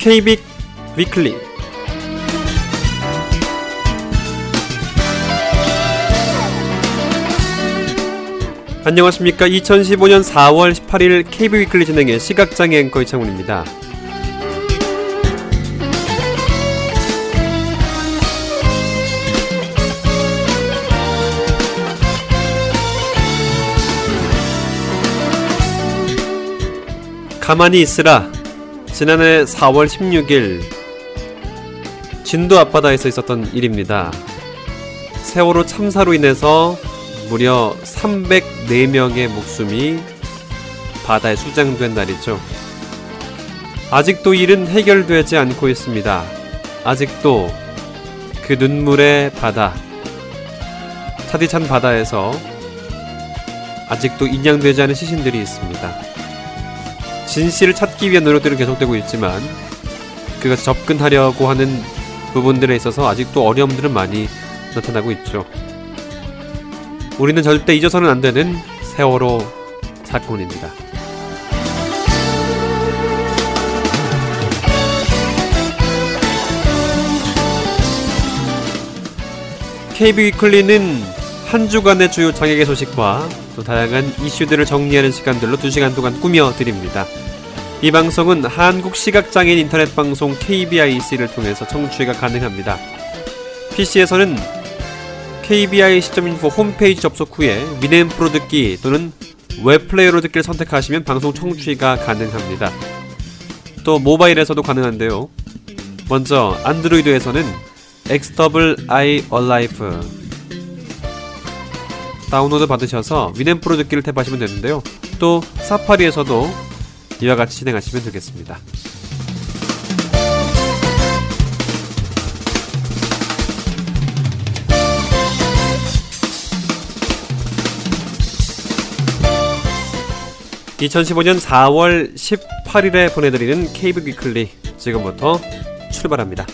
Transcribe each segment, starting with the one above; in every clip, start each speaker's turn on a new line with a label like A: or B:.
A: KBIC 위클리 안녕하십니까. 2015년 4월 18일 KB 위클리 진행의 시각장애 앵커 이창훈입니다. 가만히 있으라 지난해 4월 16일 진도 앞바다에서 있었던 일입니다. 세월호 참사로 인해서 무려 304명의 목숨이 바다에 수장된 날이죠. 아직도 일은 해결되지 않고 있습니다. 아직도 그 눈물의 바다, 차디찬 바다에서 아직도 인양되지 않은 시신들이 있습니다. 진실을 찾기 위한 노력들은 계속되고 있지만 그가 접근하려고 하는 부분들에 있어서 아직도 어려움들은 많이 나타나고 있죠. 우리는 절대 잊어서는 안 되는 세월호 사건입니다. KB 위클리는 한 주간의 주요 장애계 소식과 또 다양한 이슈들을 정리하는 시간들로 2시간 동안 꾸며드립니다. 이 방송은 한국시각장애인 인터넷 방송 KBIC를 통해서 청취가 가능합니다. PC에서는 kbic.info 홈페이지 접속 후에 Winamp로 듣기 또는 web player로 듣기를 선택하시면 방송 청취가 가능합니다. 또 모바일에서도 가능한데요. 먼저 안드로이드에서는 XWI Alive 다운로드 받으셔서 위넨프로 듣기를 탭하시면 되는데요. 또 사파리에서도 이와 같이 진행하시면 되겠습니다. (2015년 4월 18일에) 보내드리는 케이블 위클리 지금부터 출발합니다.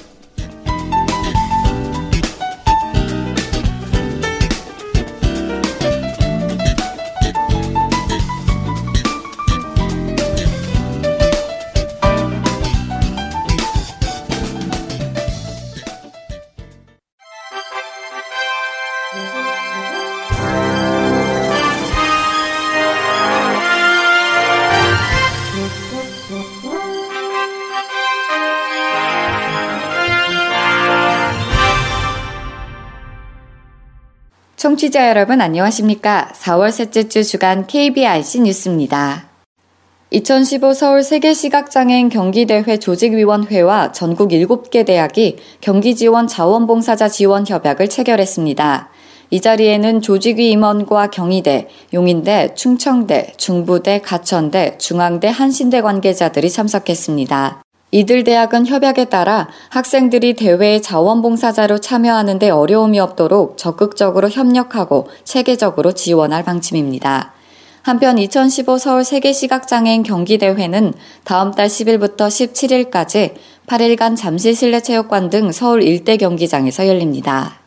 B: 청취자 여러분 안녕하십니까? 4월 셋째 주 주간 KBIC 뉴스입니다. 2015 서울 세계시각장애인 경기대회 조직위원회와 전국 7개 대학이 경기지원 자원봉사자 지원 협약을 체결했습니다. 이 자리에는 조직위 임원과 경희대, 용인대, 충청대, 중부대, 가천대, 중앙대, 한신대 관계자들이 참석했습니다. 이들 대학은 협약에 따라 학생들이 대회에 자원봉사자로 참여하는 데 어려움이 없도록 적극적으로 협력하고 체계적으로 지원할 방침입니다. 한편 2015 서울 세계시각장애인 경기대회는 다음 달 10일부터 17일까지 8일간 잠실 실내체육관 등 서울 일대 경기장에서 열립니다.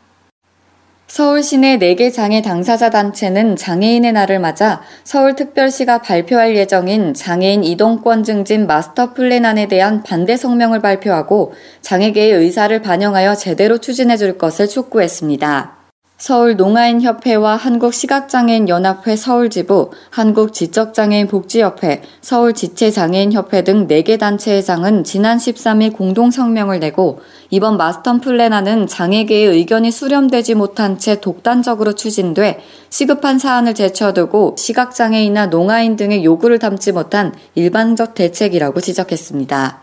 B: 서울 시내 4개 장애 당사자 단체는 장애인의 날을 맞아 서울특별시가 발표할 예정인 장애인 이동권 증진 마스터 플랜안에 대한 반대 성명을 발표하고 장애계의 의사를 반영하여 제대로 추진해 줄 것을 촉구했습니다. 서울 농아인협회와 한국시각장애인연합회 서울지부, 한국지적장애인복지협회, 서울지체장애인협회 등 4개 단체회장은 지난 13일 공동 성명을 내고 이번 마스터 플랜안은 장애계의 의견이 수렴되지 못한 채 독단적으로 추진돼 시급한 사안을 제쳐두고 시각장애인이나 농아인 등의 요구를 담지 못한 일반적 대책이라고 지적했습니다.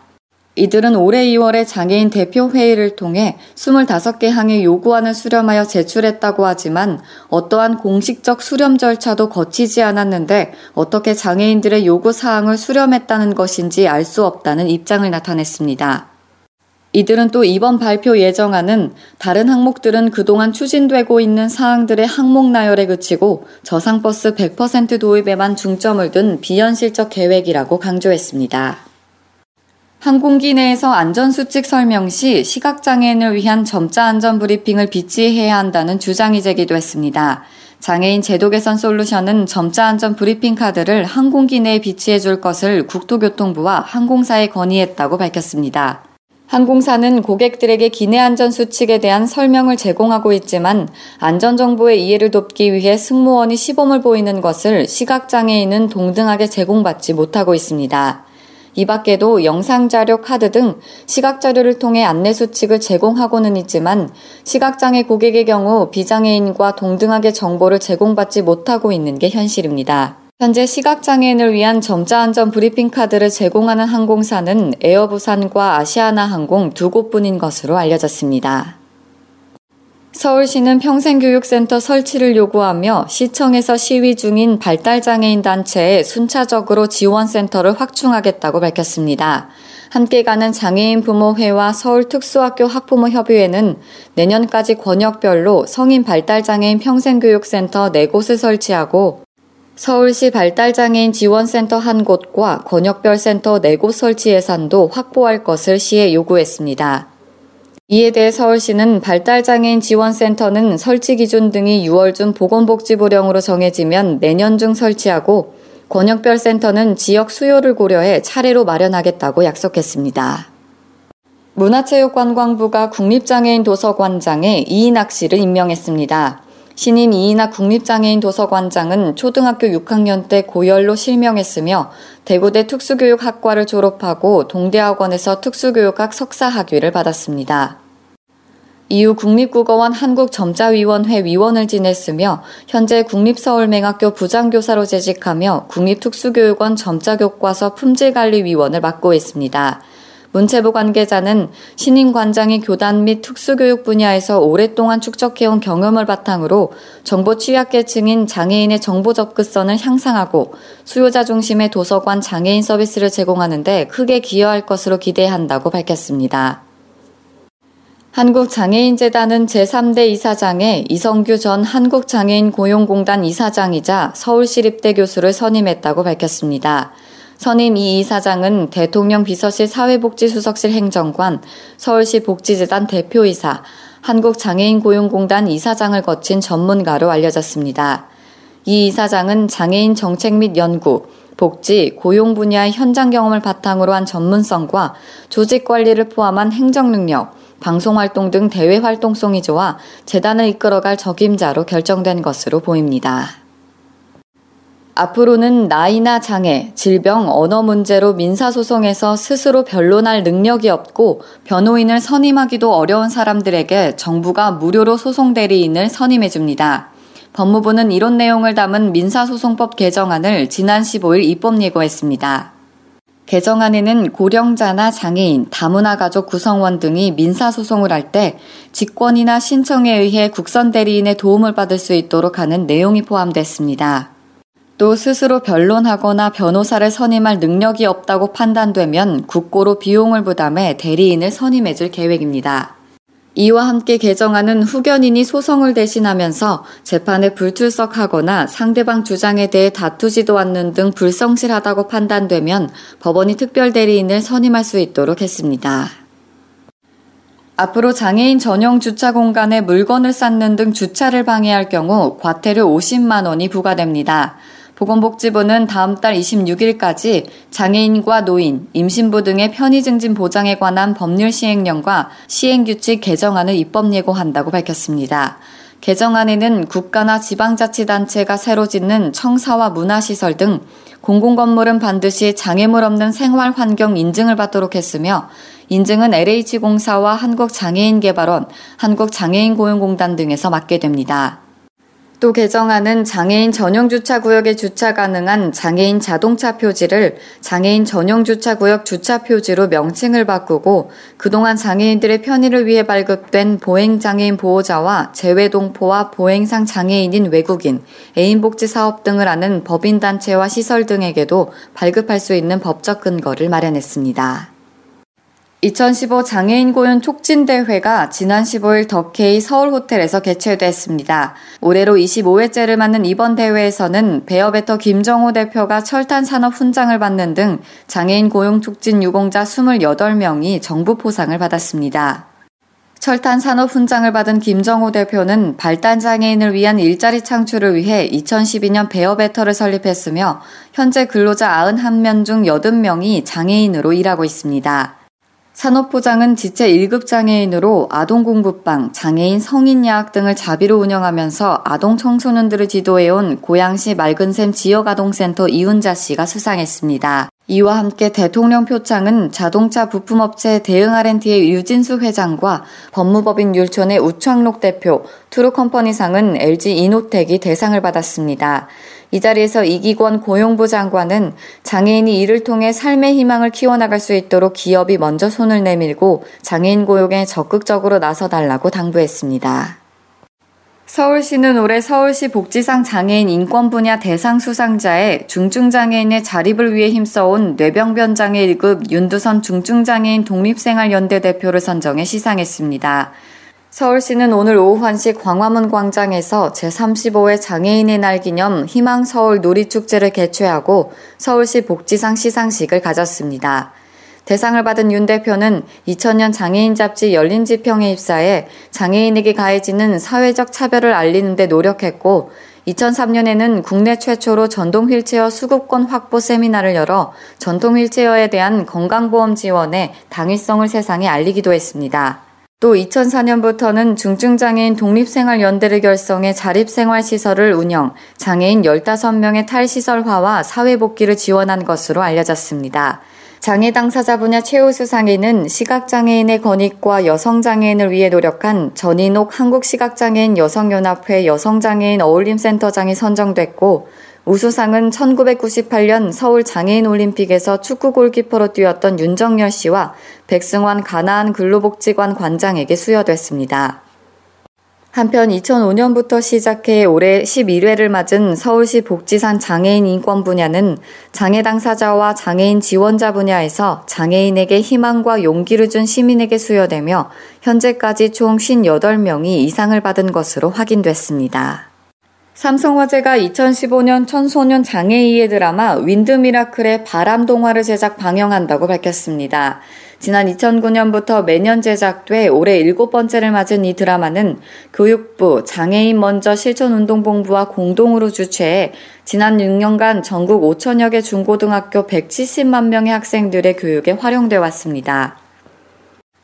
B: 이들은 올해 2월에 장애인 대표회의를 통해 25개 항의 요구안을 수렴하여 제출했다고 하지만 어떠한 공식적 수렴 절차도 거치지 않았는데 어떻게 장애인들의 요구 사항을 수렴했다는 것인지 알 수 없다는 입장을 나타냈습니다. 이들은 또 이번 발표 예정안은 다른 항목들은 그동안 추진되고 있는 사항들의 항목 나열에 그치고 저상버스 100% 도입에만 중점을 둔 비현실적 계획이라고 강조했습니다. 항공기 내에서 안전수칙 설명 시 시각장애인을 위한 점자 안전 브리핑을 비치해야 한다는 주장이 제기됐습니다. 장애인 제도 개선 솔루션은 점자 안전 브리핑 카드를 항공기 내에 비치해 줄 것을 국토교통부와 항공사에 건의했다고 밝혔습니다. 항공사는 고객들에게 기내 안전 수칙에 대한 설명을 제공하고 있지만 안전 정보의 이해를 돕기 위해 승무원이 시범을 보이는 것을 시각장애인은 동등하게 제공받지 못하고 있습니다. 이 밖에도 영상자료 카드 등 시각자료를 통해 안내 수칙을 제공하고는 있지만 시각장애 고객의 경우 비장애인과 동등하게 정보를 제공받지 못하고 있는 게 현실입니다. 현재 시각장애인을 위한 점자 안전 브리핑 카드를 제공하는 항공사는 에어부산과 아시아나 항공 두 곳뿐인 것으로 알려졌습니다. 서울시는 평생교육센터 설치를 요구하며 시청에서 시위 중인 발달장애인 단체에 순차적으로 지원센터를 확충하겠다고 밝혔습니다. 함께 가는 장애인 부모회와 서울특수학교 학부모 협의회는 내년까지 권역별로 성인 발달장애인 평생교육센터 4곳을 설치하고 서울시 발달장애인 지원센터 한 곳과 권역별 센터 4곳 설치 예산도 확보할 것을 시에 요구했습니다. 이에 대해 서울시는 발달장애인 지원센터는 설치 기준 등이 6월 중 보건복지부령으로 정해지면 내년 중 설치하고 권역별 센터는 지역 수요를 고려해 차례로 마련하겠다고 약속했습니다. 문화체육관광부가 국립장애인 도서관장에 이인학 씨를 임명했습니다. 신임 이인학 국립장애인 도서관장은 초등학교 6학년 때 고열로 실명했으며 대구대 특수교육학과를 졸업하고 동대학원에서 특수교육학 석사 학위를 받았습니다. 이후 국립국어원 한국점자위원회 위원을 지냈으며 현재 국립서울맹학교 부장교사로 재직하며 국립특수교육원 점자교과서 품질관리위원을 맡고 있습니다. 문체부 관계자는 신임 관장이 교단 및 특수교육 분야에서 오랫동안 축적해온 경험을 바탕으로 정보 취약계층인 장애인의 정보 접근성을 향상하고 수요자 중심의 도서관 장애인 서비스를 제공하는데 크게 기여할 것으로 기대한다고 밝혔습니다. 한국장애인재단은 제3대 이사장에 이성규 전 한국장애인 고용공단 이사장이자 서울시립대 교수를 선임했다고 밝혔습니다. 선임 이 이사장은 대통령 비서실 사회복지수석실 행정관, 서울시 복지재단 대표이사, 한국장애인 고용공단 이사장을 거친 전문가로 알려졌습니다. 이 이사장은 장애인 정책 및 연구, 복지, 고용 분야의 현장 경험을 바탕으로 한 전문성과 조직 관리를 포함한 행정 능력, 방송 활동 등 대외 활동성이 좋아 재단을 이끌어갈 적임자로 결정된 것으로 보입니다. 앞으로는 나이나 장애, 질병, 언어 문제로 민사소송에서 스스로 변론할 능력이 없고 변호인을 선임하기도 어려운 사람들에게 정부가 무료로 소송 대리인을 선임해 줍니다. 법무부는 이런 내용을 담은 민사소송법 개정안을 지난 15일 입법 예고했습니다. 개정안에는 고령자나 장애인, 다문화 가족 구성원 등이 민사소송을 할 때 직권이나 신청에 의해 국선 대리인의 도움을 받을 수 있도록 하는 내용이 포함됐습니다. 또 스스로 변론하거나 변호사를 선임할 능력이 없다고 판단되면 국고로 비용을 부담해 대리인을 선임해줄 계획입니다. 이와 함께 개정안은 후견인이 소송을 대신하면서 재판에 불출석하거나 상대방 주장에 대해 다투지도 않는 등 불성실하다고 판단되면 법원이 특별 대리인을 선임할 수 있도록 했습니다. 앞으로 장애인 전용 주차 공간에 물건을 쌓는 등 주차를 방해할 경우 과태료 50만 원이 부과됩니다. 보건복지부는 다음 달 26일까지 장애인과 노인, 임신부 등의 편의 증진 보장에 관한 법률 시행령과 시행규칙 개정안을 입법 예고한다고 밝혔습니다. 개정안에는 국가나 지방자치단체가 새로 짓는 청사와 문화시설 등 공공건물은 반드시 장애물 없는 생활 환경 인증을 받도록 했으며 인증은 LH공사와 한국장애인개발원, 한국장애인고용공단 등에서 맡게 됩니다. 또 개정안은 장애인 전용 주차 구역에 주차 가능한 장애인 자동차 표지를 장애인 전용 주차 구역 주차 표지로 명칭을 바꾸고 그동안 장애인들의 편의를 위해 발급된 보행 장애인 보호자와 재외 동포와 보행상 장애인인 외국인, 애인 복지 사업 등을 하는 법인 단체와 시설 등에게도 발급할 수 있는 법적 근거를 마련했습니다. 2015 장애인 고용 촉진대회가 지난 15일 덕케이 서울 호텔에서 개최됐습니다. 올해로 25회째를 맞는 이번 대회에서는 베어베터 김정호 대표가 철탄 산업 훈장을 받는 등 장애인 고용 촉진 유공자 28명이 정부 포상을 받았습니다. 철탄 산업 훈장을 받은 김정호 대표는 발달 장애인을 위한 일자리 창출을 위해 2012년 베어베터를 설립했으며 현재 근로자 91명 중 80명이 장애인으로 일하고 있습니다. 산업포장은 지체 1급 장애인으로 아동공부방, 장애인 성인야학 등을 자비로 운영하면서 아동 청소년들을 지도해온 고양시 맑은샘 지역아동센터 이훈자 씨가 수상했습니다. 이와 함께 대통령 표창은 자동차 부품업체 대응 R&D의 유진수 회장과 법무법인 율촌의 우창록 대표, 투르컴퍼니상은 LG 이노텍이 대상을 받았습니다. 이 자리에서 이기권 고용부 장관은 장애인이 이를 통해 삶의 희망을 키워나갈 수 있도록 기업이 먼저 손을 내밀고 장애인 고용에 적극적으로 나서달라고 당부했습니다. 서울시는 올해 서울시 복지상 장애인 인권 분야 대상 수상자에 중증장애인의 자립을 위해 힘써온 뇌병변장애 1급 윤두선 중증장애인 독립생활연대 대표를 선정해 시상했습니다. 서울시는 오늘 오후 1시 광화문 광장에서 제35회 장애인의 날 기념 희망 서울 놀이축제를 개최하고 서울시 복지상 시상식을 가졌습니다. 대상을 받은 윤 대표는 2000년 장애인 잡지 열린 지평에 입사해 장애인에게 가해지는 사회적 차별을 알리는 데 노력했고 2003년에는 국내 최초로 전동 휠체어 수급권 확보 세미나를 열어 전동 휠체어에 대한 건강보험 지원에 당위성을 세상에 알리기도 했습니다. 또 2004년부터는 중증장애인 독립생활연대를 결성해 자립생활시설을 운영, 장애인 15명의 탈시설화와 사회복귀를 지원한 것으로 알려졌습니다. 장애 당사자 분야 최우수상에는 시각장애인의 권익과 여성장애인을 위해 노력한 전인옥 한국시각장애인 여성연합회 여성장애인 어울림센터장이 선정됐고 우수상은 1998년 서울 장애인 올림픽에서 축구 골키퍼로 뛰었던 윤정열 씨와 백승환 가나안 근로복지관 관장에게 수여됐습니다. 한편 2005년부터 시작해 올해 11회를 맞은 서울시 복지산 장애인 인권 분야는 장애 당사자와 장애인 지원자 분야에서 장애인에게 희망과 용기를 준 시민에게 수여되며 현재까지 총 58명이 이상을 받은 것으로 확인됐습니다. 삼성화재가 2015년 청소년 장애이의 드라마 윈드미라클의 바람 동화를 제작 방영한다고 밝혔습니다. 지난 2009년부터 매년 제작돼 올해 일곱 번째를 맞은 이 드라마는 교육부, 장애인 먼저 실천운동본부와 공동으로 주최해 지난 6년간 전국 5천여 개 중고등학교 170만 명의 학생들의 교육에 활용돼 왔습니다.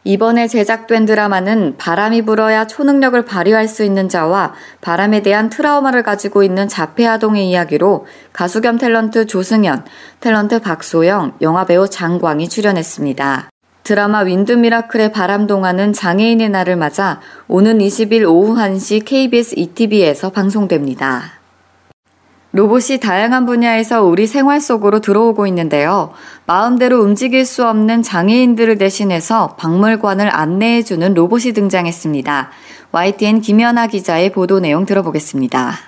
B: 이번에 제작된 드라마는 바람이 불어야 초능력을 발휘할 수 있는 자와 바람에 대한 트라우마를 가지고 있는 자폐아동의 이야기로 가수 겸 탤런트 조승연, 탤런트 박소영, 영화배우 장광이 출연했습니다. 드라마 윈드 미라클의 바람 동화는 장애인의 날을 맞아 오는 20일 오후 1시 KBS 2TV에서 방송됩니다. 로봇이 다양한 분야에서 우리 생활 속으로 들어오고 있는데요. 마음대로 움직일 수 없는 장애인들을 대신해서 박물관을 안내해주는 로봇이 등장했습니다. YTN 김연아 기자의 보도 내용 들어보겠습니다.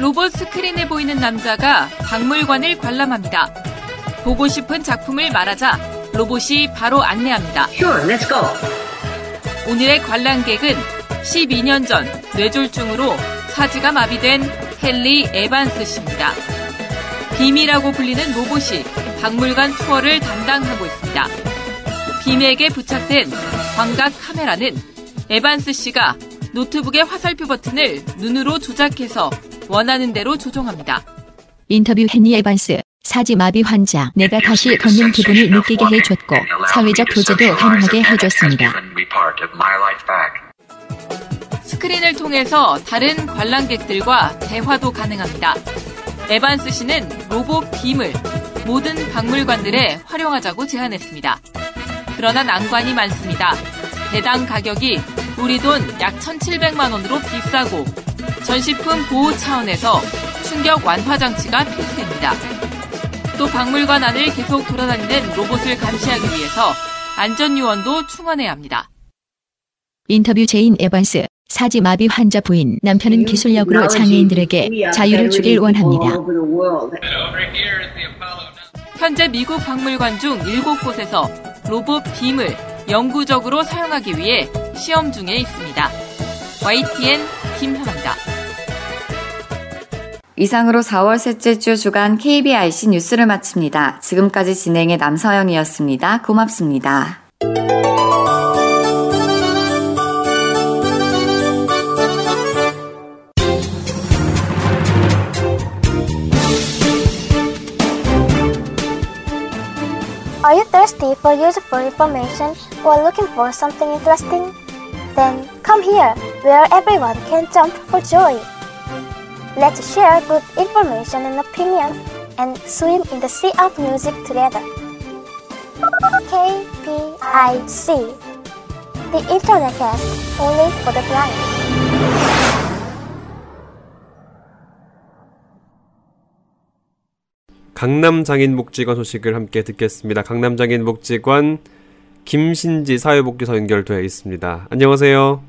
C: 로봇 스크린에 보이는 남자가 박물관을 관람합니다. 보고 싶은 작품을 말하자 로봇이 바로 안내합니다.
D: Sure, let's go.
C: 오늘의 관람객은 12년 전 뇌졸중으로 사지가 마비된 헨리 에반스 씨입니다. 빔이라고 불리는 로봇이 박물관 투어를 담당하고 있습니다. 빔에게 부착된 광각 카메라는 에반스 씨가 노트북의 화살표 버튼을 눈으로 조작해서 원하는 대로 조종합니다.
E: 인터뷰 헨리 에반스 사지 마비 환자 내가 다시 걷는 기분을 느끼게 해줬고 사회적 교제도 가능하게 해줬습니다.
C: 스크린을 통해서 다른 관람객들과 대화도 가능합니다. 에반스 씨는 로봇 빔을 모든 박물관들에 활용하자고 제안했습니다. 그러나 난관이 많습니다. 대당 가격이 우리 돈 약 1,700만 원으로 비싸고 전시품 보호 차원에서 충격 완화 장치가 필수입니다. 또 박물관 안을 계속 돌아다니는 로봇을 감시하기 위해서 안전 요원도 충원해야 합니다.
E: 인터뷰 제인 에반스 사지 마비 환자 부인 남편은 기술력으로 장애인들에게 자유를 주길 원합니다.
C: 현재 미국 박물관 중 7곳에서 로봇 빔을 영구적으로 사용하기 위해 시험 중에 있습니다. YTN 김현아입니다.
B: 이상으로 4월 셋째 주 주간 KBIC 뉴스를 마칩니다. 지금까지 진행의 남서영이었습니다. 고맙습니다.
D: Thirsty for useful information or looking for something interesting? Then come here, where everyone can jump for joy. Let's share good information and opinion and swim in the sea of music together. KPIC The Internet Cast only for the blind.
A: 강남장인복지관 소식을 함께 듣겠습니다. 강남장인복지관 김신지 사회복지사 연결되어 있습니다. 안녕하세요.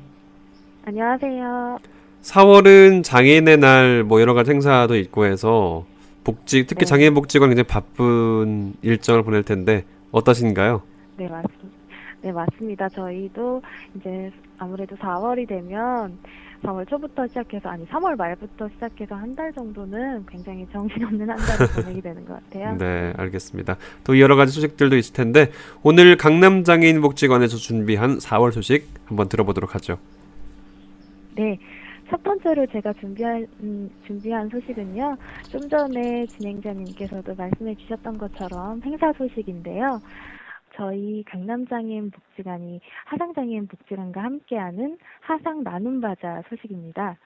F: 안녕하세요.
A: 4월은 장애인의 날 뭐 여러 가지 행사도 있고 해서 복지 특히
F: 네.
A: 장애인 복지관 굉장히 바쁜 일정을 보낼 텐데 어떠신가요?
F: 네, 맞습니다. 네, 맞습니다. 저희도 이제 아무래도 4월이 되면 4월 초부터 시작해서 아니 3월 말부터 시작해서 한 달 정도는 굉장히 정신없는 한 달을 보내게 되는 것 같아요.
A: 네, 알겠습니다. 또 여러 가지 소식들도 있을 텐데 오늘 강남 장애인 복지관에서 준비한 4월 소식 한번 들어보도록 하죠.
F: 네. 첫 번째로 제가 준비한, 음, 준비한 소식은요. 좀 전에 진행자님께서도 말씀해 주셨던 것처럼 행사 소식인데요. 저희 강남장애인 복지관이 하상장애인 복지관과 함께하는 하상 나눔바자 소식입니다.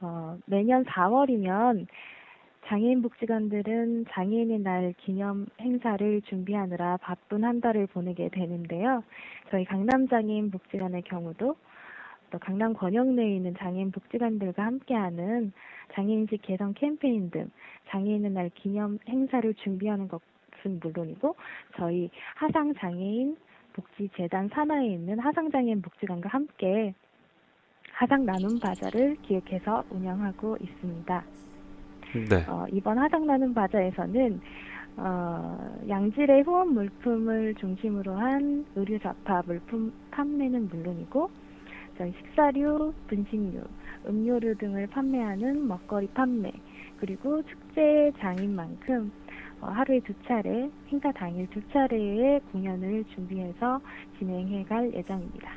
F: 어, 매년 4월이면 장애인 복지관들은 장애인의 날 기념 행사를 준비하느라 바쁜 한 달을 보내게 되는데요. 저희 강남장애인 복지관의 경우도 또 강남 권역 내에 있는 장애인 복지관들과 함께하는 장애인식 개선 캠페인 등 장애인의 날 기념 행사를 준비하는 것 은 물론이고 저희 하상 장애인 복지재단 산하에 있는 하상 장애인 복지관과 함께 하상 나눔 바자를 기획해서 운영하고 있습니다.
A: 네.
F: 어, 이번 하상 나눔 바자에서는 어, 양질의 후원 물품을 중심으로 한 의류 잡화 물품 판매는 물론이고 저희 식사류, 분식류, 음료류 등을 판매하는 먹거리 판매 그리고 축제 장인 만큼 어, 하루에 두 차례, 행사 당일 두 차례의 공연을 준비해서 진행해 갈 예정입니다.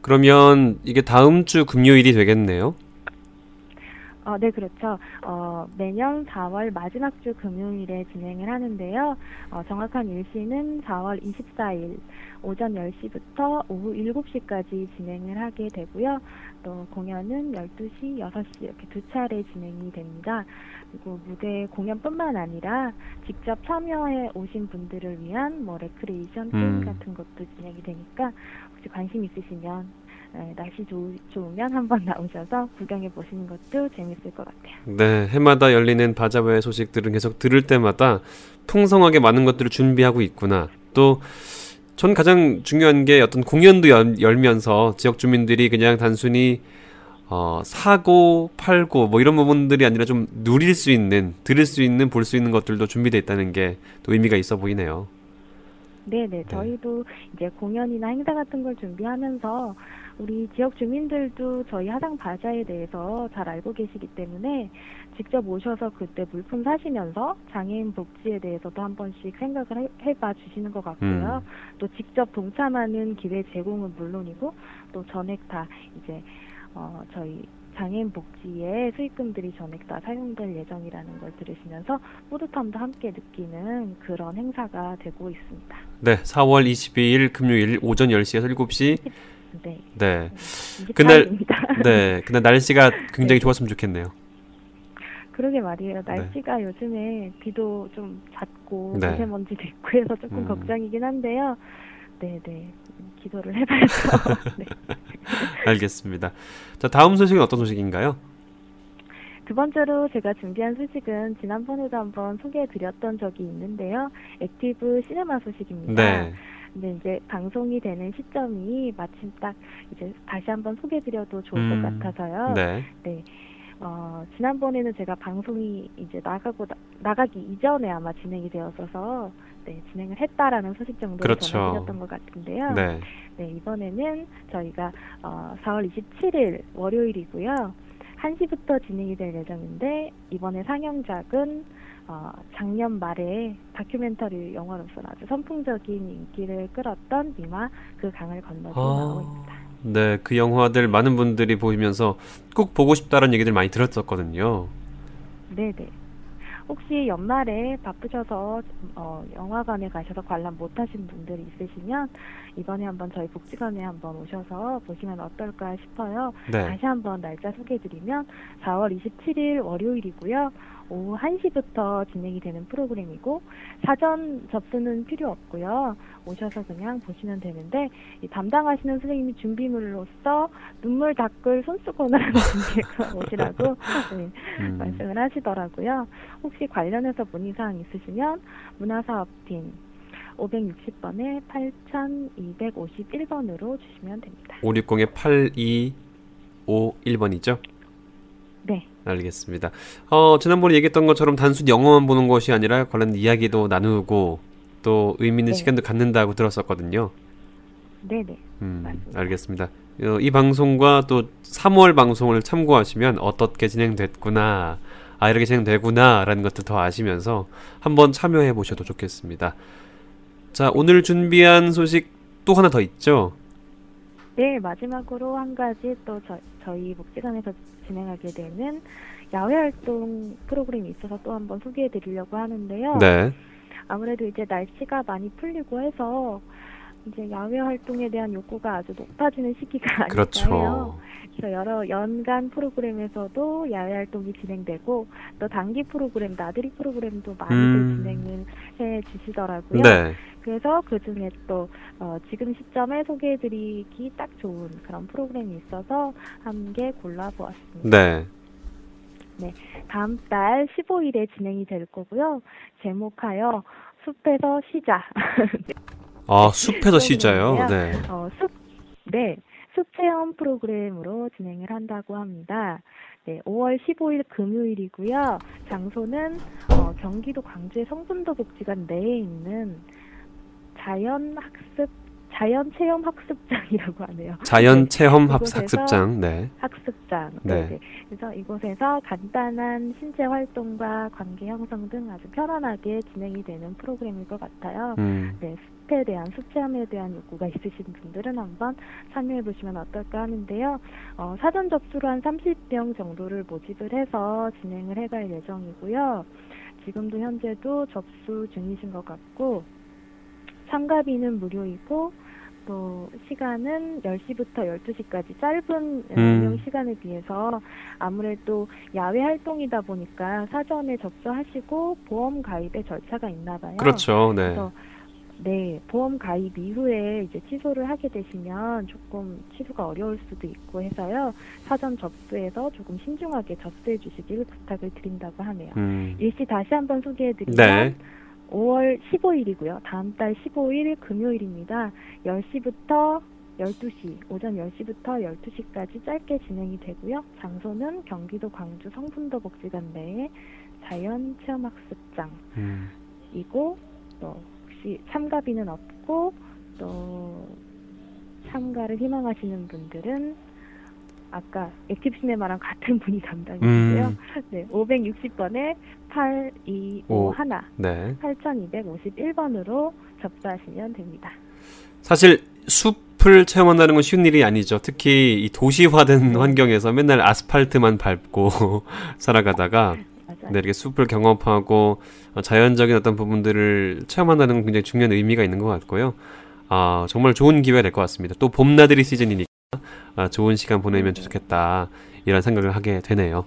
A: 그러면 이게 다음 주 금요일이 되겠네요.
F: 어, 네, 그렇죠. 어, 매년 4월 마지막 주 금요일에 진행을 하는데요. 어, 정확한 일시는 4월 24일 오전 10시부터 오후 7시까지 진행을 하게 되고요. 또 공연은 12시, 6시 이렇게 두 차례 진행이 됩니다. 그리고 무대 공연뿐만 아니라 직접 참여해 오신 분들을 위한 뭐 레크레이션 게임
A: 음.
F: 같은 것도 진행이 되니까 혹시 관심 있으시면 네, 날씨 좋, 좋으면 한번 나오셔서 구경해 보시는 것도 재밌을 것 같아요.
A: 네, 해마다 열리는 바자회 소식들은 계속 들을 때마다 풍성하게 많은 것들을 준비하고 있구나. 또, 전 가장 중요한 게 어떤 공연도 연- 열면서 지역 주민들이 그냥 단순히 어, 사고, 팔고, 뭐 이런 부분들이 아니라 좀 누릴 수 있는, 들을 수 있는, 볼 수 있는 것들도 준비되어 있다는 게 또 의미가 있어 보이네요.
F: 네네, 저희도 이제 공연이나 행사 같은 걸 준비하면서 우리 지역 주민들도 저희 하상 바자에 대해서 잘 알고 계시기 때문에 직접 오셔서 그때 물품 사시면서 장애인 복지에 대해서도 한 번씩 생각을 해, 해봐 주시는 것 같고요. 또 직접 동참하는 기회 제공은 물론이고 또 전액 다 이제 어, 저희 장애인 복지에 수익금들이 전액 다 사용될 예정이라는 걸 들으시면서 뿌듯함도 함께 느끼는 그런 행사가 되고 있습니다.
A: 네, 4월 22일 금요일 오전 10시에서 7시.
F: 네.
A: 네. 그날-
F: 24일입니다.
A: 네, 근데 날씨가 굉장히 좋았으면 좋겠네요.
F: 그러게 말이에요. 날씨가 요즘에 비도 좀 잦고
A: 네.
F: 미세먼지도 있고 해서 조금
A: 음.
F: 걱정이긴 한데요. 네, 네. 기도를 해봐야죠. 네.
A: 알겠습니다. 자, 다음 소식은 어떤 소식인가요?
F: 두 번째로 제가 준비한 소식은 지난번에도 한번 소개해드렸던 적이 있는데요. 액티브 시네마 소식입니다.
A: 네.
F: 근데 이제 방송이 되는 시점이 마침 딱 이제 다시 한번 소개해드려도 좋을
A: 음,
F: 것 같아서요.
A: 네.
F: 어, 지난번에는 제가 방송이 이제 나가고 나, 나가기 이전에 아마 진행이 되었어서 네, 진행을 했다라는 소식 정도
A: 그렇죠.
F: 전해드렸던 것 같은데요.
A: 네.
F: 네, 이번에는 저희가 어, 4월 27일 월요일이고요. 1시부터 진행이 될 예정인데 이번에 상영작은 어, 작년 말에 다큐멘터리 영화로서 아주 선풍적인 인기를 끌었던 미마 그 강을 건너고 나오입니다.
A: 네, 그 영화들 많은 분들이 보시면서 꼭 보고 싶다는 얘기들 많이 들었었거든요.
F: 네 네. 혹시 연말에 바쁘셔서 어, 영화관에 가셔서 관람 못하신 분들이 있으시면 이번에 한번 저희 복지관에 한번 오셔서 보시면 어떨까 싶어요.
A: 네.
F: 다시 한번 날짜 소개해드리면 4월 27일 월요일이고요. 오후 1시부터 진행이 되는 프로그램이고 사전 접수는 필요 없고요. 오셔서 그냥 보시면 되는데 이 담당하시는 선생님이 준비물로서 눈물 닦을 손수건을 준비해서 오시라고 네,
A: 음,
F: 말씀을 하시더라고요. 혹시 관련해서 문의사항 있으시면 문화사업팀 560번에 8251번으로 주시면 됩니다.
A: 560에 8251번이죠?
F: 네.
A: 알겠습니다. 어, 지난번에 얘기했던 것처럼 단순히 영어만 보는 것이 아니라 관련 이야기도 나누고 또 의미 있는
F: 네.
A: 시간도 갖는다고 들었었거든요.
F: 네네.
A: 음,
F: 맞습니다.
A: 알겠습니다. 어, 이 방송과 또 3월 방송을 참고하시면 어떻게 진행됐구나, 아, 이렇게 진행되구나, 라는 것도 더 아시면서 한번 참여해 보셔도 좋겠습니다. 자, 오늘 준비한 소식 또 하나 더 있죠?
F: 네, 마지막으로 한 가지 또 저, 저희 복지관에서 진행하게 되는 야외 활동 프로그램이 있어서 또 한번 소개해 드리려고 하는데요.
A: 네.
F: 아무래도 이제 날씨가 많이 풀리고 해서 이제 야외 활동에 대한 욕구가 아주 높아지는 시기가 아닐까.
A: 그렇죠.
F: 그래서 여러 연간 프로그램에서도 야외 활동이 진행되고 또 단기 프로그램, 나들이 프로그램도 많이들
A: 음.
F: 진행을 해 주시더라고요.
A: 네.
F: 그래서 그 중에 또 어, 지금 시점에 소개해드리기 딱 좋은 그런 프로그램이 있어서 한 개 골라보았습니다.
A: 네.
F: 다음 달 15일에 진행이 될 거고요. 제목하여 숲에서 쉬자.
A: 아, 숲에서 쉬자요? 네.
F: 어, 숲, 네, 숲 체험 프로그램으로 진행을 한다고 합니다. 네, 5월 15일 금요일이고요. 장소는 어, 경기도 광주의 성분도 복지관 내에 있는 자연 학습 자연 체험 학습장이라고 하네요.
A: 자연
F: 네,
A: 체험 학습장. 네.
F: 학습장.
A: 네.
F: 네. 그래서 이곳에서 간단한 신체 활동과 관계 형성 등 아주 편안하게 진행이 되는 프로그램일 것 같아요.
A: 음.
F: 네, 숲에 대한 숲 체험에 대한 욕구가 있으신 분들은 한번 참여해 보시면 어떨까 하는데요. 어, 사전 접수로 한 30명 정도를 모집을 해서 진행을 해갈 예정이고요. 지금도 현재도 접수 중이신 것 같고 참가비는 무료이고 또 시간은 10시부터 12시까지 짧은
A: 음.
F: 운영 시간에 비해서 아무래도 야외 활동이다 보니까 사전에 접수하시고 보험 가입의 절차가 있나 봐요.
A: 그렇죠. 네.
F: 네, 보험 가입 이후에 이제 취소를 하게 되시면 조금 취소가 어려울 수도 있고 해서요. 사전 접수에서 조금 신중하게 접수해 주시길 부탁을 드린다고 하네요.
A: 음.
F: 일시 다시 한번 소개해 드리면
A: 네.
F: 5월 15일이고요. 다음 달 15일 금요일입니다. 10시부터 12시, 오전 10시부터 12시까지 짧게 진행이 되고요. 장소는 경기도 광주 성분도 복지관 내에 자연 체험학습장이고
A: 음.
F: 또 혹시 참가비는 없고 또 참가를 희망하시는 분들은 아까 액티브 시네마랑 같은 분이 담당이신데요.
A: 음.
F: 네, 560번에 8251
A: 네.
F: 8251번으로 접수하시면 됩니다.
A: 사실 숲을 체험한다는 건 쉬운 일이 아니죠. 특히 이 도시화된
F: 네.
A: 환경에서 맨날 아스팔트만 밟고 살아가다가. 네, 이렇게 숲을 경험하고 어, 자연적인 어떤 부분들을 체험한다는 건 굉장히 중요한 의미가 있는 것 같고요. 아, 정말 좋은 기회 될것 같습니다. 또 봄나들이 시즌이니까 아, 좋은 시간 보내면 좋겠다 이런 생각을 하게 되네요.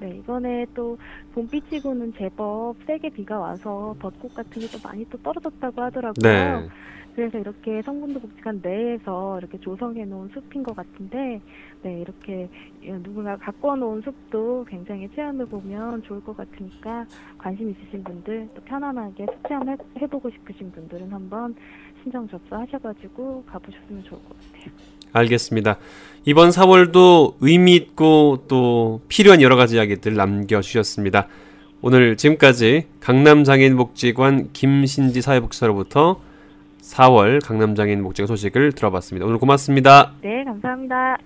F: 네, 이번에 또 봄비치고는 제법 세게 비가 와서 벚꽃 같은 게 또 많이 또 떨어졌다고 하더라고요.
A: 네.
F: 그래서 이렇게 성분도 복지관 내에서 이렇게 조성해 놓은 숲인 것 같은데, 네, 이렇게 누군가 갖고 놓은 숲도 굉장히 체험해 보면 좋을 것 같으니까 관심 있으신 분들, 또 편안하게 숲 체험 해- 해보고 싶으신 분들은 한번 신청 접수하셔가지고 가보셨으면 좋을 것 같아요.
A: 알겠습니다. 이번 4월도 의미 있고 또 필요한 여러 가지 이야기들 남겨주셨습니다. 오늘 지금까지 강남장애인복지관 김신지 사회복지사로부터 4월 강남장애인복지관 소식을 들어봤습니다. 오늘 고맙습니다.
F: 네, 감사합니다.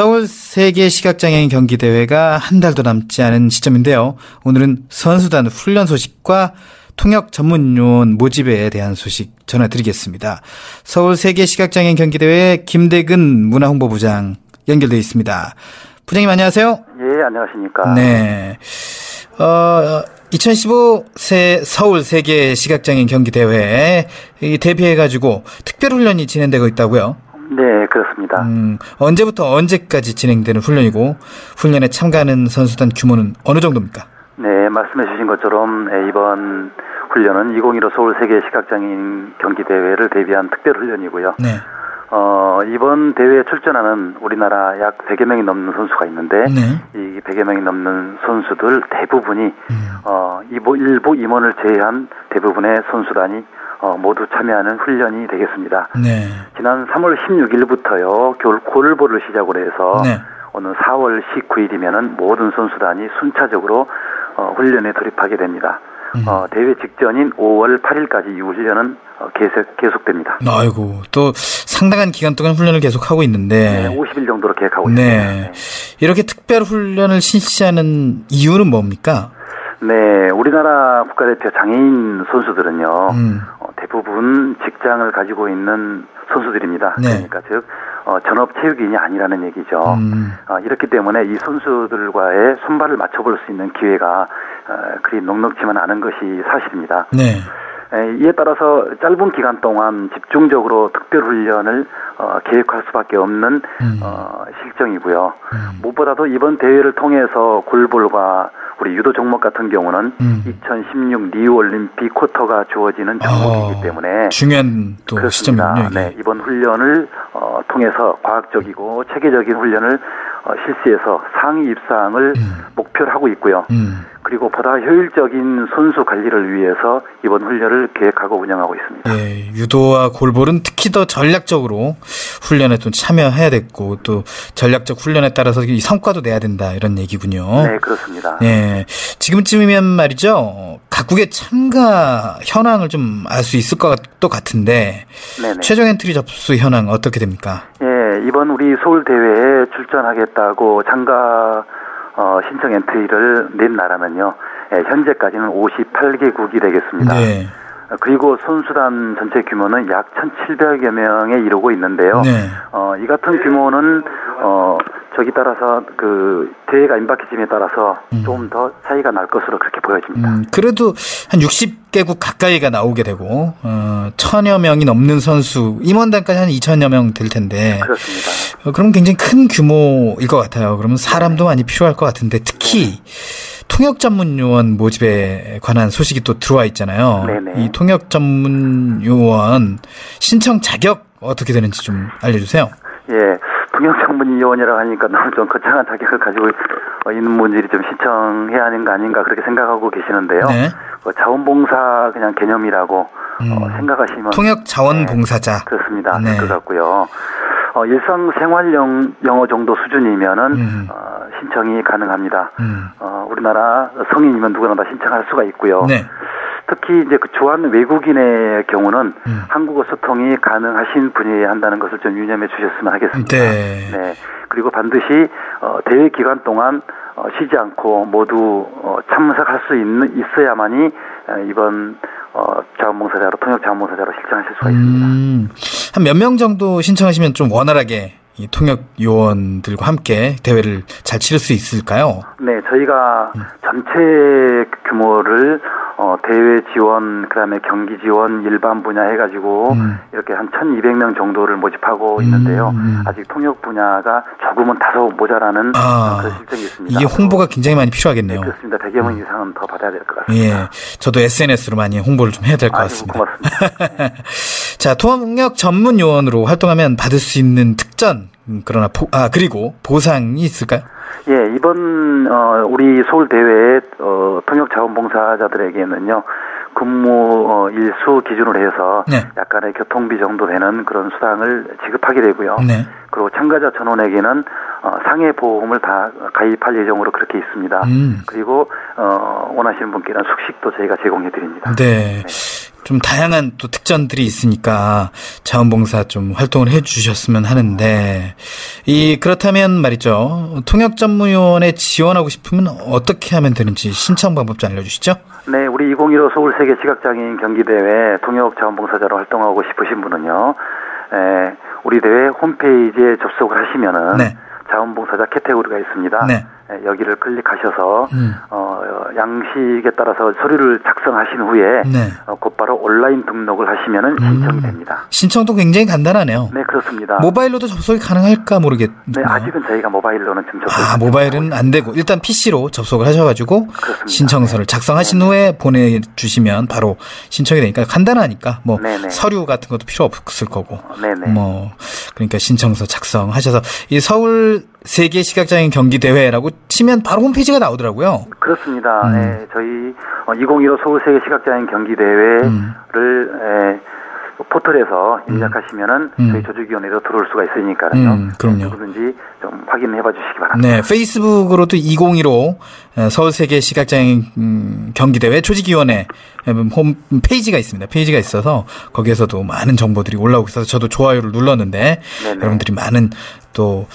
G: 서울 세계 시각장애인 경기대회가 한 달도 남지 않은 시점인데요. 오늘은 선수단 훈련 소식과 통역 전문 요원 모집에 대한 소식 전해드리겠습니다. 서울 세계 시각장애인 경기대회 김대근 문화홍보부장 연결돼 있습니다. 부장님 안녕하세요.
H: 예, 안녕하십니까.
G: 네. 어, 2015 세 서울 세계 시각장애인 경기대회 대비해가지고 특별훈련이 진행되고 있다고요?
H: 네, 그렇습니다.
G: 음, 언제부터 언제까지 진행되는 훈련이고 훈련에 참가하는 선수단 규모는 어느 정도입니까?
H: 네, 말씀해 주신 것처럼 이번 훈련은 2015 서울 세계 시각장애인 경기 대회를 대비한 특별 훈련이고요.
G: 네.
H: 어, 이번 대회에 출전하는 우리나라 약 100여 명이 넘는 선수가 있는데
G: 네.
H: 이 100여 명이 넘는 선수들 대부분이
G: 음.
H: 어, 이보, 일부 임원을 제외한 대부분의 선수단이 어, 모두 참여하는 훈련이 되겠습니다.
G: 네.
H: 지난 3월 16일부터요 겨울 골보를 시작으로 해서
G: 네.
H: 오늘 4월 19일이면은 모든 선수단이 순차적으로 어, 훈련에 돌입하게 됩니다.
G: 음.
H: 어, 대회 직전인 5월 8일까지 이 훈련은 어, 계속 계속됩니다.
G: 아이고 또 상당한 기간 동안 훈련을 계속하고
H: 네,
G: 있는데
H: 50일 정도로 계획하고
G: 네.
H: 있습니다.
G: 이렇게 특별 훈련을 실시하는 이유는 뭡니까?
H: 네, 우리나라 국가대표 장애인 선수들은요,
G: 음.
H: 어, 대부분 직장을 가지고 있는 선수들입니다.
G: 네.
H: 그러니까 즉 어, 전업 체육인이 아니라는 얘기죠.
G: 음.
H: 어, 이렇기 때문에 이 선수들과의 손발을 맞춰볼 수 있는 기회가 어, 그리 넉넉지만 않은 것이 사실입니다.
G: 네.
H: 에, 이에 따라서 짧은 기간 동안 집중적으로 특별 훈련을 어, 계획할 수밖에 없는
G: 음.
H: 어, 실정이고요. 무엇보다도 이번 대회를 통해서 골볼과 우리 유도 종목 같은 경우는
G: 음.
H: 2016 리우 올림픽 쿼터가 주어지는 종목이기
G: 어,
H: 때문에
G: 중요한 또
H: 그렇습니다.
G: 시점이군요.
H: 네, 이번 훈련을 어, 통해서 과학적이고 체계적인 훈련을 어, 실시해서 상위 입상을 목표로 하고 있고요.
G: 음.
H: 그리고 보다 효율적인 선수 관리를 위해서 이번 훈련을 계획하고 운영하고 있습니다.
G: 예, 유도와 골볼은 특히 더 전략적으로 훈련에 좀 참여해야 됐고 또 전략적 훈련에 따라서 이 성과도 내야 된다 이런 얘기군요.
H: 네, 그렇습니다.
G: 예, 지금쯤이면 말이죠. 각국의 참가 현황을 좀 알 수 있을 것도 같은데
H: 네네.
G: 최종 엔트리 접수 현황 어떻게 됩니까?
H: 예, 이번 우리 서울 대회에 출전하겠다고 참가 어, 신청 엔트리를 낸 나라는요. 예, 현재까지는 58개국이 되겠습니다.
G: 네,
H: 어, 그리고 선수단 전체 규모는 약 1,700여 명에 이르고 있는데요.
G: 네.
H: 어, 이 같은 규모는 어, 저기 따라서 그 대회가 임박해짐에 따라서 좀더 차이가 날 것으로 그렇게 보여집니다.
G: 음, 그래도 한 60개국 가까이가 나오게 되고 어, 천여 명이 넘는 선수 임원단까지 한 2천여 명 될 텐데
H: 그렇습니다.
G: 어, 그럼 굉장히 큰 규모일 것 같아요. 그러면 사람도 많이 필요할 것 같은데 특히 통역 전문 요원 모집에 관한 소식이 또 들어와 있잖아요.
H: 네네.
G: 이 통역 전문 요원 신청 자격 어떻게 되는지 좀 알려주세요.
H: 예, 통역 전문위원이라고 하니까 너무 좀 거창한 자격을 가지고 어, 있는 분들이 좀 신청해야 하는 거 아닌가 그렇게 생각하고 계시는데요.
G: 네.
H: 어, 자원봉사 그냥 개념이라고 어,
G: 음.
H: 생각하시면
G: 통역 자원봉사자.
H: 그렇습니다.
G: 네.
H: 될것 같고요. 어, 일상생활 영, 영어 정도 수준이면은
G: 음.
H: 어, 신청이 가능합니다.
G: 음.
H: 어, 우리나라 성인이면 누구나 다 신청할 수가 있고요.
G: 네.
H: 특히 이제 그 주한 외국인의 경우는
G: 음.
H: 한국어 소통이 가능하신 분이어야 한다는 것을 좀 유념해 주셨으면 하겠습니다.
G: 네.
H: 네. 그리고 반드시 어, 대회 기간 동안 어, 쉬지 않고 모두 어, 참석할 수 있는 있어야만이 어, 이번 어, 자원봉사자로 통역 자원봉사자로 실천하실 수가 있습니다.
G: 음, 한 몇 명 정도 신청하시면 좀 원활하게 이 통역 요원들과 함께 대회를 잘 치를 수 있을까요?
H: 네, 저희가
G: 음.
H: 전체 규모를 어, 대회 지원, 그 다음에 경기 지원, 일반 분야 해가지고
G: 음.
H: 이렇게 한 1,200명 정도를 모집하고 있는데요.
G: 음.
H: 아직 통역 분야가 조금은 다소 모자라는
G: 아,
H: 그런 실정이 있습니다.
G: 이게 홍보가 굉장히 많이
H: 네,
G: 필요하겠네요.
H: 그렇습니다. 100여 명 이상은 더 받아야 될 것 같습니다.
G: 예, 저도 SNS로 많이 홍보를 좀 해야 될 것 같습니다.
H: 고맙습니다.
G: 자, 통역 전문 요원으로 활동하면 받을 수 있는 특전, 음, 그러나 보, 아 그리고 보상이 있을까요?
H: 예, 이번 어, 우리 서울 대회 어, 통역 자원봉사자들에게는요 근무 어, 일수 기준으로 해서
G: 네.
H: 약간의 교통비 정도 되는 그런 수당을 지급하게 되고요.
G: 네.
H: 그리고 참가자 전원에게는 어, 상해 보험을 다 가입할 예정으로 그렇게 있습니다.
G: 음.
H: 그리고 어, 원하시는 분께는 숙식도 저희가 제공해 드립니다.
G: 네. 좀 다양한 또 특전들이 있으니까 자원봉사 좀 활동을 해 주셨으면 하는데 이 그렇다면 말이죠. 통역 전문위원회 지원하고 싶으면 어떻게 하면 되는지 신청 방법 좀 알려 주시죠.
H: 네, 우리 2015 서울 세계 시각장애인 경기대회 통역 자원봉사자로 활동하고 싶으신 분은요. 에, 우리 대회 홈페이지에 접속을 하시면은
G: 네.
H: 자원봉사자 캐테고리가 있습니다.
G: 네.
H: 에, 여기를 클릭하셔서
G: 음.
H: 어, 양식에 따라서 서류를 작성하신 후에
G: 네.
H: 어, 곧바로 온라인 등록을 하시면은 신청이
G: 음.
H: 됩니다.
G: 신청도 굉장히 간단하네요.
H: 네, 그렇습니다.
G: 모바일로도 접속이 가능할까 모르겠네요.
H: 네, 아직은 저희가 모바일로는 좀 접속.
G: 아, 모바일은 안 되고 일단 PC로 접속을 하셔가지고
H: 그렇습니다.
G: 신청서를 작성하신 후에 보내주시면 바로 신청이 되니까 간단하니까 뭐
H: 네네.
G: 서류 같은 것도 필요 없을 거고
H: 네네.
G: 뭐 그러니까 신청서 작성하셔서 이 서울 세계 시각장애인 경기 대회라고 치면 바로 홈페이지가 나오더라고요.
H: 그렇습니다.
G: 음.
H: 예, 저희 2015 서울 세계 시각장애인 경기 대회를
G: 음.
H: 예, 포털에서 입력하시면은
G: 음.
H: 저희 조직위원회로 들어올 수가 있으니까요.
G: 음, 그럼요.
H: 누구든지 좀 확인해봐 주시기 바랍니다.
G: 네, 페이스북으로도 2015 서울 세계 시각장애인 음, 경기 대회 조직위원회 홈 페이지가 있습니다. 페이지가 있어서 거기에서도 많은 정보들이 올라오고 있어서 저도 좋아요를 눌렀는데
H: 네네.
G: 여러분들이 많은 또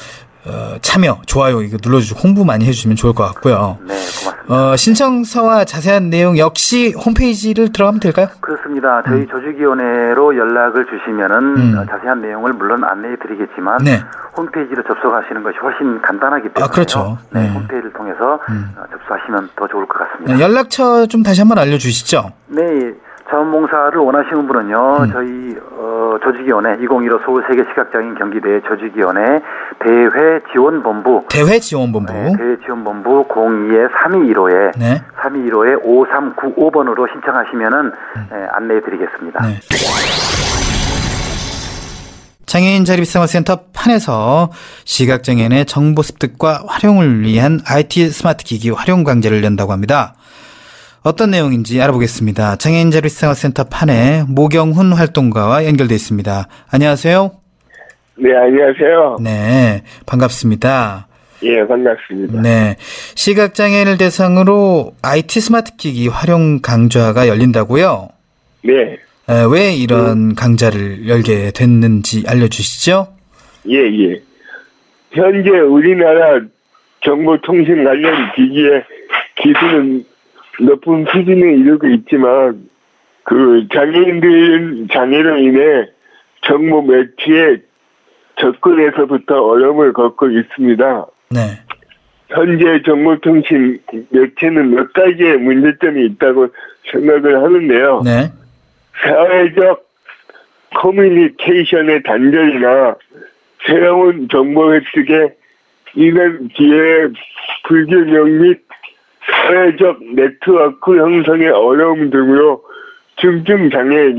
G: 어, 참여, 좋아요 이거 눌러주시고 홍보 많이 해주시면 좋을 것 같고요.
H: 네, 고맙습니다.
G: 어, 신청서와 자세한 내용 역시 홈페이지를 들어가면 될까요?
H: 그렇습니다. 저희 조직위원회로 연락을 주시면은
G: 음.
H: 어, 자세한 내용을 물론 안내해 드리겠지만
G: 네.
H: 홈페이지로 접속하시는 것이 훨씬 간단하기 때문에
G: 아, 그렇죠.
H: 네,
G: 네.
H: 홈페이지를 통해서
G: 음.
H: 어, 접수하시면 더 좋을 것 같습니다.
G: 네, 연락처 좀 다시 한번 알려주시죠.
H: 네, 자원봉사를 원하시는 분은요,
G: 음.
H: 저희 어, 조직위원회 2015 서울 세계 시각장애인 경기대회 조직위원회 대회 지원본부
G: 대회 지원본부.
H: 네, 대회 지원본부 02에 3215에
G: 네.
H: 3215에 5395번으로 신청하시면은 예, 안내해드리겠습니다.
G: 네. 장애인 자립생활센터 판에서 시각장애인의 정보 습득과 활용을 위한 IT 스마트 기기 활용 강좌를 연다고 합니다. 어떤 내용인지 알아보겠습니다. 장애인 자립생활 센터 판에 모경훈 활동가와 연결돼 있습니다. 안녕하세요.
I: 네, 안녕하세요.
G: 네, 반갑습니다.
I: 예, 반갑습니다.
G: 네, 시각장애인을 대상으로 IT 스마트 기기 활용 강좌가 열린다고요?
I: 네,
G: 에, 왜 이런 강좌를 열게 됐는지 알려주시죠?
I: 예, 예. 현재 우리나라 정보통신 관련 기기의 기술은 높은 수준에 이르고 있지만, 그 장애인들 장애로 인해 정보 매치에 접근에서부터 어려움을 겪고 있습니다.
G: 네.
I: 현재 정보통신 매체는 몇 가지의 문제점이 있다고 생각을 하는데요.
G: 네.
I: 사회적 커뮤니케이션의 단절이나 새로운 정보 획득에 이런 기회 불균형 및 사회적 네트워크 형성의 어려움 등으로 중증 장애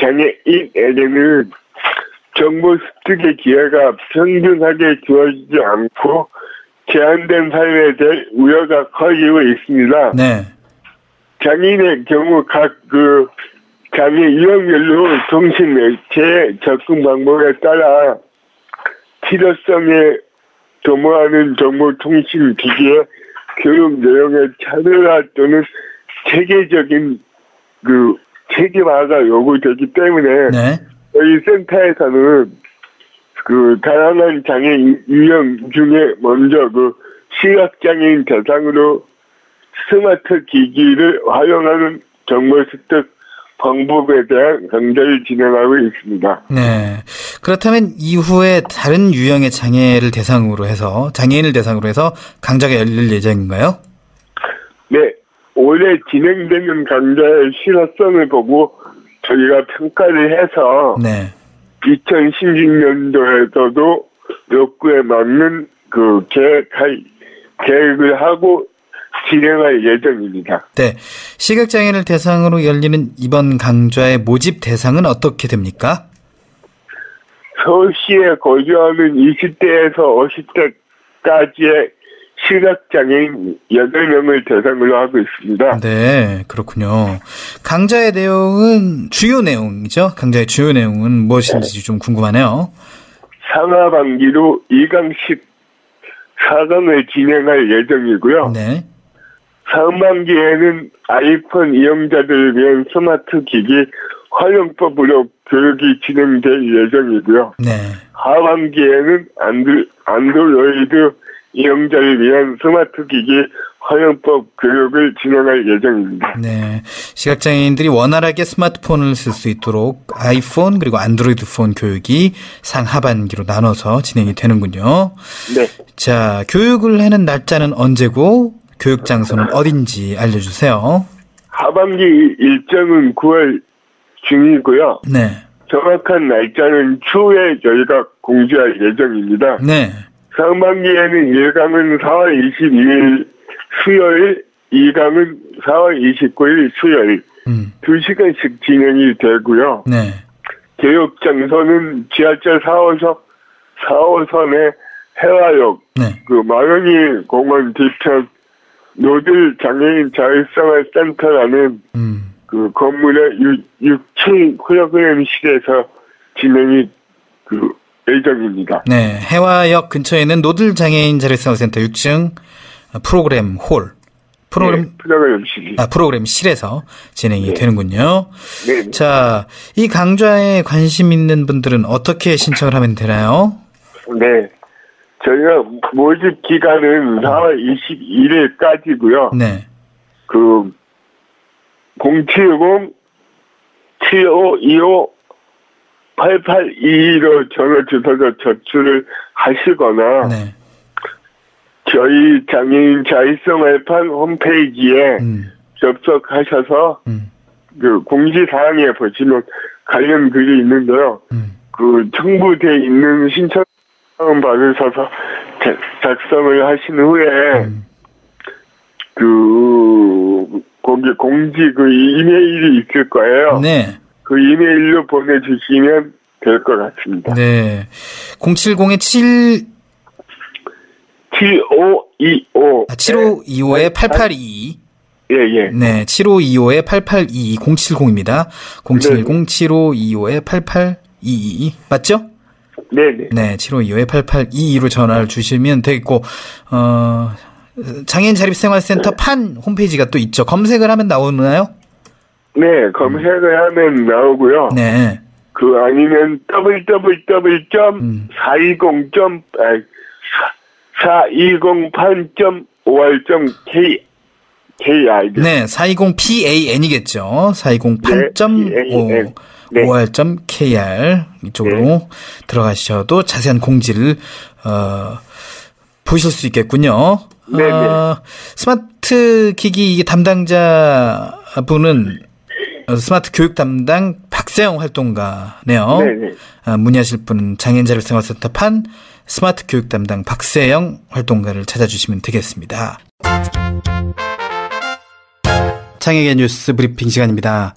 I: 장애인에게는 정보 습득의 기회가 평등하게 주어지지 않고 제한된 삶에 대해 우려가 커지고 있습니다.
G: 네.
I: 장애인의 경우 각 그 장애 유형별로 통신 매체의 접근 방법에 따라 필요성에 도모하는 정보통신 기기의 교육 내용의 차별화 또는 체계적인 그 체계화가 요구되기 때문에
G: 네.
I: 저희 센터에서는 그 다양한 장애 유형 중에 먼저 그 시각장애인 대상으로 스마트 기기를 활용하는 정보 습득 방법에 대한 강좌를 진행하고 있습니다.
G: 네. 그렇다면 이후에 다른 유형의 장애를 대상으로 해서, 장애인을 대상으로 해서 강좌가 열릴 예정인가요?
I: 네, 올해 진행되는 강좌의 실효성을 보고 저희가 평가를 해서
G: 네.
I: 2016년도에서도 욕구에 맞는 그 계획할, 계획을 하고 진행할 예정입니다.
G: 네. 시각장애인을 대상으로 열리는 이번 강좌의 모집 대상은 어떻게 됩니까?
I: 서울시에 거주하는 20대에서 50대까지의 시각장애인 8명을 대상으로 하고 있습니다.
G: 네, 그렇군요. 강좌의 내용은 주요 내용이죠. 강좌의 주요 내용은 무엇인지 좀 궁금하네요.
I: 상하반기로 2강씩 4강을 진행할 예정이고요.
G: 네.
I: 상반기에는 아이폰 이용자들을 위한 스마트 기기 활용법으로 교육이 진행될 예정이고요.
G: 네.
I: 하반기에는 안드, 안드로이드 이용자를 위한 스마트 기기 활용법 교육을 진행할 예정입니다.
G: 네. 시각장애인들이 원활하게 스마트폰을 쓸 수 있도록 아이폰 그리고 안드로이드 폰 교육이 상하반기로 나눠서 진행이 되는군요.
I: 네.
G: 자, 교육을 하는 날짜는 언제고 교육 장소는 어딘지 알려주세요.
I: 하반기 일정은 9월 중이고요.
G: 네.
I: 정확한 날짜는 추후에 저희가 공지할 예정입니다.
G: 네.
I: 상반기에는 1강은 4월 22일 수요일, 2강은 4월 29일 수요일
G: 음.
I: 2시간씩 진행이 되고요.
G: 네.
I: 교육 장소는 지하철 4호선, 4호선의 해화역,
G: 네.
I: 그 마영이 공원 뒤편 노들 장애인 자율생활 센터라는
G: 음.
I: 그 건물의 6, 층 홀로그램실에서 진행이 그 예정입니다.
G: 네. 해화역 근처에는 노들 장애인 자립생활센터 6층 프로그램 홀. 프로그램
I: 네, 프로그램실이.
G: 아, 프로그램 실에서 진행이
I: 네.
G: 되는군요.
I: 네.
G: 자, 이 강좌에 관심 있는 분들은 어떻게 신청을 하면 되나요?
I: 네. 저희가 모집 기간은 4월 21일까지고요.
G: 네.
I: 그 070 7525 8822로 전화 주소서 접수를 하시거나
G: 네.
I: 저희 장애인 자율생활판 홈페이지에
G: 음.
I: 접속하셔서
G: 음.
I: 그 공지사항에 보시면 관련 글이 있는데요.
G: 음.
I: 그 첨부돼 있는 신청 받으셔서 자- 작성을 하신 후에
G: 음.
I: 그 거기 공지 그 이메일이 있을 거예요.
G: 네.
I: 그 이메일로 보내주시면 될 것 같습니다.
G: 네. 070에 7
I: 7525
G: 아, 7525에 8822
I: 예, 예.
G: 네, 7525에 8822 070입니다. 070 7525에 8822 맞죠?
I: 네네.
G: 네, 7525에 8822로 전화를 주시면 되겠고 어 장애인 자립생활센터 판 홈페이지가 또 있죠. 검색을 하면 나오나요?
I: 네, 검색을 하면 나오고요.
G: 네.
I: 그 아니면 www.
G: 음.
I: 420. 아, 420pan.5r.k KR.
G: 네, 420PAN이겠죠. 420pan.5
I: 네.
G: 5r.kr 이쪽으로 들어가셔도 자세한 공지를 어, 보실 수 있겠군요.
I: 네네.
G: 어, 스마트 기기 이게 담당자 분은 어, 스마트 교육 담당 박세영 활동가네요.
I: 네네.
G: 아, 문의하실 분은 장애인 자립생활센터 판 스마트 교육 담당 박세영 활동가를 찾아주시면 되겠습니다. 장애계 뉴스 브리핑 시간입니다.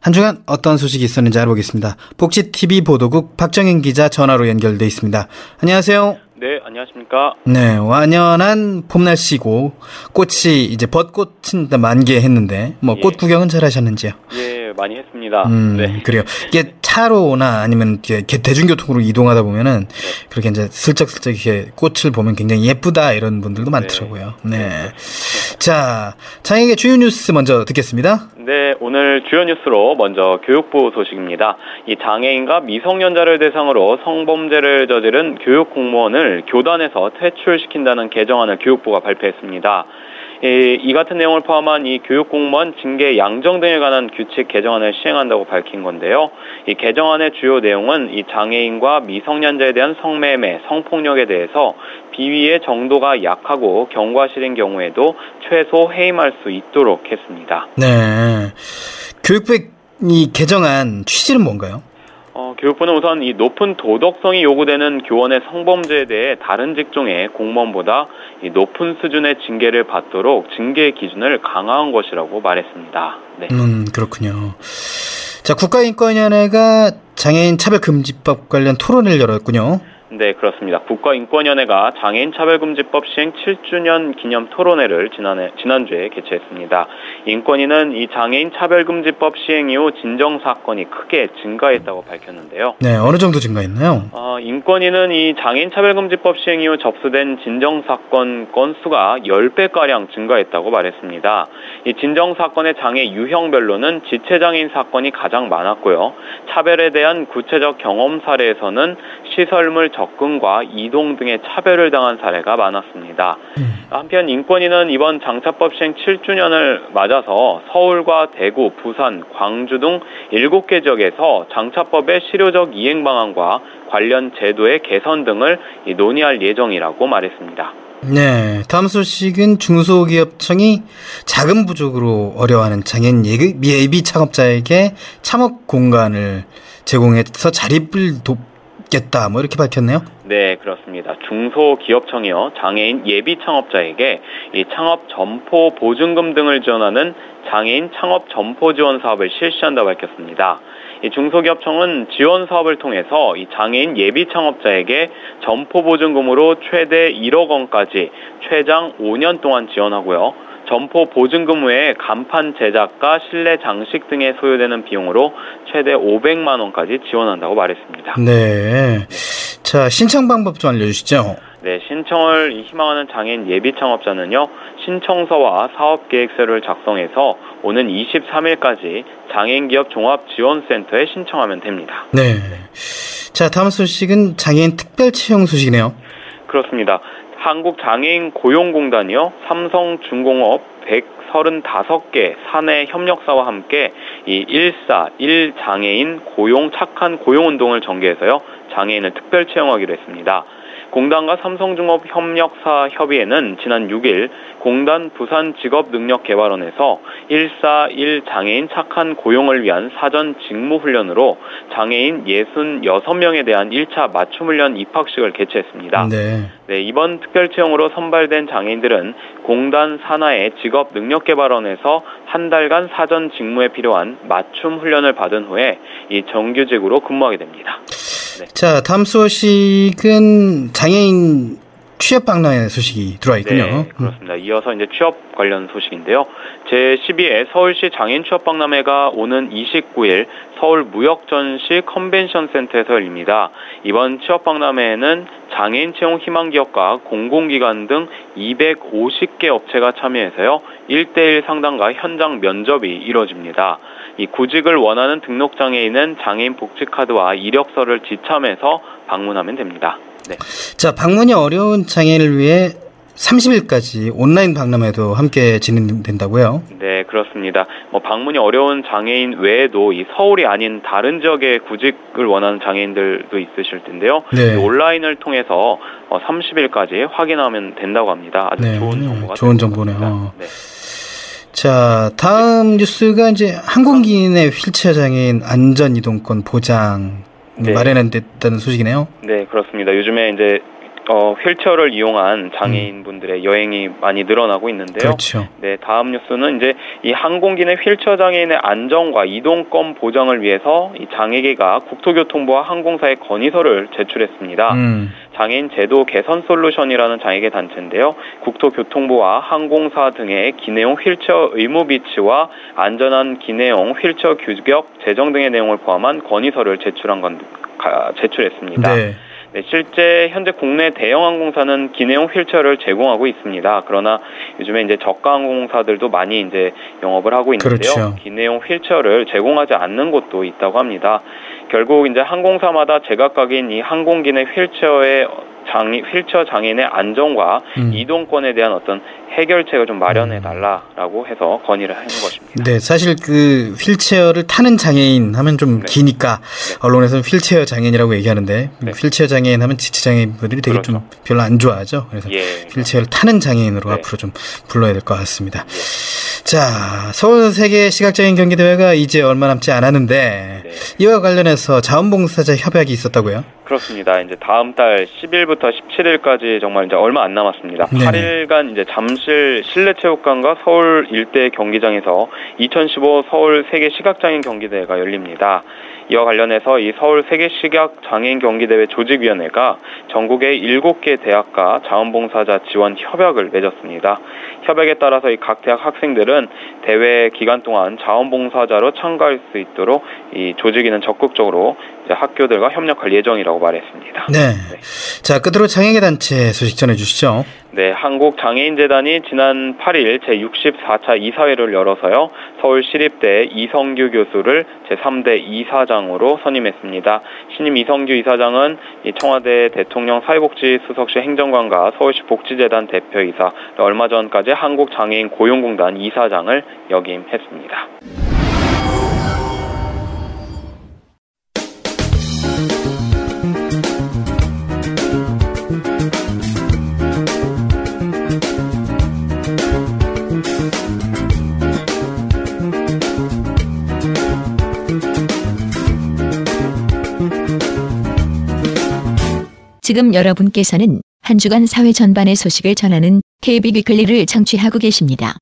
G: 한 주간 어떤 소식이 있었는지 알아보겠습니다. 복지TV 보도국 박정현 기자 전화로 연결돼 있습니다. 안녕하세요.
J: 네, 안녕하십니까.
G: 네, 완연한 봄 날씨고 꽃이 이제 벚꽃은 만개했는데 뭐꽃
J: 예.
G: 구경은 잘 하셨는지요?
J: 예, 많이 했습니다.
G: 음,
J: 네.
G: 그래요. 이게 차로나 아니면 이렇게 개- 대중교통으로 이동하다 보면은 그렇게 이제 슬쩍슬쩍 이렇게 꽃을 보면 굉장히 예쁘다 이런 분들도 많더라고요. 네. 자, 장애계 주요 뉴스 먼저 듣겠습니다.
J: 네, 오늘 주요 뉴스로 먼저 교육부 소식입니다. 이 장애인과 미성년자를 대상으로 성범죄를 저지른 교육 공무원을 교단에서 퇴출시킨다는 개정안을 교육부가 발표했습니다. 이, 이 같은 내용을 포함한 이 교육 공무원 징계 양정 등에 관한 규칙 개정안을 시행한다고 밝힌 건데요. 이 개정안의 주요 내용은 이 장애인과 미성년자에 대한 성매매, 성폭력에 대해서 비위의 정도가 약하고 경과 실인 경우에도 최소 해임할 수 있도록 했습니다.
G: 네. 교육부의 이 개정안 취지는 뭔가요?
J: 어, 교육부는 우선 이 높은 도덕성이 요구되는 교원의 성범죄에 대해 다른 직종의 공무원보다 이 높은 수준의 징계를 받도록 징계 기준을 강화한 것이라고 말했습니다. 네.
G: 음, 그렇군요. 자, 국가인권위원회가 장애인 차별금지법 관련 토론을 열었군요.
J: 네, 그렇습니다. 국가인권위원회가 장애인 차별금지법 시행 7주년 기념 토론회를 지난해, 지난주에 개최했습니다. 인권위는 이 장애인 차별금지법 시행 이후 진정 사건이 크게 증가했다고 밝혔는데요.
G: 네, 어느 정도 증가했나요?
J: 어, 인권위는 이 장애인 차별금지법 시행 이후 접수된 진정 사건 건수가 10배가량 증가했다고 말했습니다. 이 진정 사건의 장애 유형별로는 지체장애인 사건이 가장 많았고요. 차별에 대한 구체적 경험 사례에서는 시설물 접근과 이동 등의 차별을 당한 사례가 많았습니다. 한편 인권위는 이번 장차법 시행 7주년을 맞아서 서울과 대구, 부산, 광주 등 7개 지역에서 장차법의 실효적 이행 방안과 관련 제도의 개선 등을 논의할 예정이라고 말했습니다.
G: 네, 다음 소식은 중소기업청이 자금 부족으로 어려워하는 장애인 예비 창업자에게 창업 공간을 제공해서 자립을 돕 겠다, 뭐 이렇게 밝혔네요.
J: 네, 그렇습니다. 중소기업청이요 장애인 예비 창업자에게 이 창업 점포 보증금 등을 지원하는 장애인 창업 점포 지원 사업을 실시한다고 밝혔습니다. 이 중소기업청은 지원 사업을 통해서 이 장애인 예비 창업자에게 점포 보증금으로 최대 1억 원까지 최장 5년 동안 지원하고요. 점포 보증금 외에 간판 제작과 실내 장식 등에 소요되는 비용으로 최대 500만 원까지 지원한다고 말했습니다.
G: 네. 자, 신청 방법 좀 알려주시죠.
J: 네, 신청을 희망하는 장애인 예비 창업자는요, 신청서와 사업 계획서를 작성해서 오는 23일까지 장애인 기업 종합 지원센터에 신청하면 됩니다.
G: 네. 자, 다음 소식은 장애인 특별 채용 소식이네요.
J: 그렇습니다. 한국장애인 고용공단이요, 삼성중공업 135개 사내 협력사와 함께 이 1사 1장애인 고용 착한 고용 운동을 전개해서요, 장애인을 특별 채용하기로 했습니다. 공단과 삼성중업 협력사 협의회는 지난 6일 공단 부산 직업능력개발원에서 141 장애인 착한 고용을 위한 사전 직무훈련으로 장애인 66명에 대한 1차 맞춤훈련 입학식을 개최했습니다.
G: 네.
J: 네, 이번 특별채용으로 선발된 장애인들은 공단 산하의 직업능력개발원에서 한 달간 사전 직무에 필요한 맞춤 훈련을 받은 후에 이 정규직으로 근무하게 됩니다.
G: 네. 자, 다음 소식은 장애인 취업 박람회 소식이 들어와 있군요.
J: 네, 그렇습니다. 이어서 이제 취업 관련 소식인데요. 제12회 서울시 장애인 취업 박람회가 오는 29일 서울 무역전시 컨벤션 센터에서 열립니다. 이번 취업 박람회에는 장애인 채용 희망 기업과 공공기관 등 250개 업체가 참여해서요. 1대1 상담과 현장 면접이 이루어집니다. 이 구직을 원하는 등록 장애인은 장애인 복지 카드와 이력서를 지참해서 방문하면 됩니다. 네.
G: 자, 방문이 어려운 장애인을 위해 30일까지 온라인 박람회도 함께 진행된다고요?
J: 네, 그렇습니다. 뭐 방문이 어려운 장애인 외에도 이 서울이 아닌 다른 지역에 구직을 원하는 장애인들도 있으실 텐데요.
G: 네.
J: 온라인을 통해서 30일까지 확인하면 된다고 합니다. 아주
G: 네,
J: 좋은 정보가
G: 좋은 정보네요. 네. 자, 다음 뉴스가 이제 항공기내 휠체어 장애인 안전 이동권 보장 네. 마련됐다는 소식이네요.
J: 네, 그렇습니다. 요즘에 이제 어, 휠체어를 이용한 장애인분들의 음. 여행이 많이 늘어나고 있는데요.
G: 그렇죠.
J: 네, 다음 뉴스는 이제 이 항공기 내 휠체어 장애인의 안전과 이동권 보장을 위해서 이 장애계가 국토교통부와 항공사에 건의서를 제출했습니다.
G: 음.
J: 장애인 제도 개선 솔루션이라는 장애계 단체인데요. 국토교통부와 항공사 등의 기내용 휠체어 의무 비치와 안전한 기내용 휠체어 규격 제정 등의 내용을 포함한 건의서를 제출한 건 제출했습니다.
G: 네.
J: 네, 실제 현재 국내 대형 항공사는 기내용 휠체어를 제공하고 있습니다. 그러나 요즘에 이제 저가 항공사들도 많이 이제 영업을 하고 있는데요.
G: 그렇죠.
J: 기내용 휠체어를 제공하지 않는 곳도 있다고 합니다. 결국 이제 항공사마다 제각각인 이 항공기내 휠체어의 장애, 휠체어 장애인의 안전과 음. 이동권에 대한 어떤 해결책을 좀 마련해 달라라고 해서 건의를 하는 것입니다.
G: 네, 사실 그 휠체어를 타는 장애인 하면 좀 네. 기니까 네. 언론에서는 휠체어 장애인이라고 얘기하는데 네. 휠체어 장애인 하면 지체 장애인분들이 되게 그렇죠. 좀 별로 안 좋아하죠. 그래서 예. 휠체어를 타는 장애인으로 네. 앞으로 좀 불러야 될 것 같습니다. 예. 자, 서울 세계 시각장애인 경기 대회가 이제 얼마 남지 않았는데 네. 이와 관련해서 자원봉사자 협약이 있었다고요?
J: 그렇습니다. 이제 다음 달 10일부터 17일까지 정말 이제 얼마 안 남았습니다.
G: 네.
J: 8일간 이제 잠실 실내 체육관과 서울 일대 경기장에서 2015 서울 세계 시각장애인 경기대회가 열립니다. 이와 관련해서 이 서울 세계 시각 장애인 경기대회 조직위원회가 전국의 7개 대학과 자원봉사자 지원 협약을 맺었습니다. 협약에 따라서 이 각 대학 학생들은 대회 기간 동안 자원봉사자로 참가할 수 있도록 이 조직위는 적극적으로 학교들과 협력할 예정이라고 말했습니다.
G: 네. 자, 끝으로 장애계 단체 소식 전해 주시죠.
J: 네, 한국장애인재단이 지난 8일 제64차 이사회를 열어서요, 서울시립대 이성규 교수를 제3대 이사장으로 선임했습니다. 신임 이성규 이사장은 이 청와대 대통령 사회복지수석실 행정관과 서울시 복지재단 대표이사, 얼마 전까지 한국장애인 고용공단 이사장을 역임했습니다.
E: 지금 여러분께서는 한 주간 사회 전반의 소식을 전하는 KB 위클리를 청취하고 계십니다.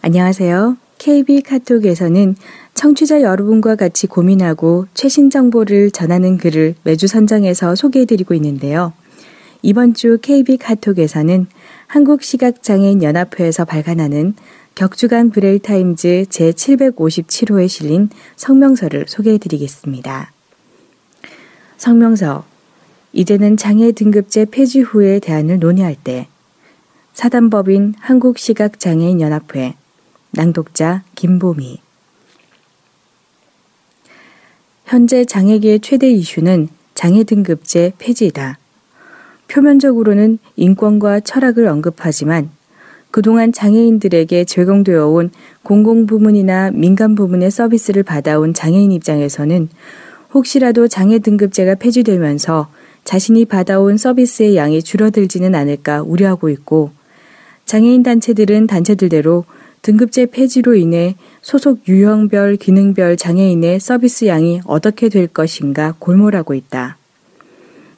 K: 안녕하세요. KB 카톡에서는 청취자 여러분과 같이 고민하고 최신 정보를 전하는 글을 매주 선정해서 소개해드리고 있는데요. 이번 주 KB 카톡에서는 한국시각장애인 연합회에서 발간하는 격주간 브레일타임즈 제757호에 실린 성명서를 소개해 드리겠습니다. 성명서 이제는 장애 등급제 폐지 후의 대안을 논의할 때 사단법인 한국시각장애인연합회 낭독자 김보미 현재 장애계의 최대 이슈는 장애 등급제 폐지이다. 표면적으로는 인권과 철학을 언급하지만 그동안 장애인들에게 제공되어 온 공공부문이나 민간부문의 서비스를 받아온 장애인 입장에서는 혹시라도 장애 등급제가 폐지되면서 자신이 받아온 서비스의 양이 줄어들지는 않을까 우려하고 있고 장애인 단체들은 단체들대로 등급제 폐지로 인해 소속 유형별, 기능별 장애인의 서비스 양이 어떻게 될 것인가 골몰하고 있다.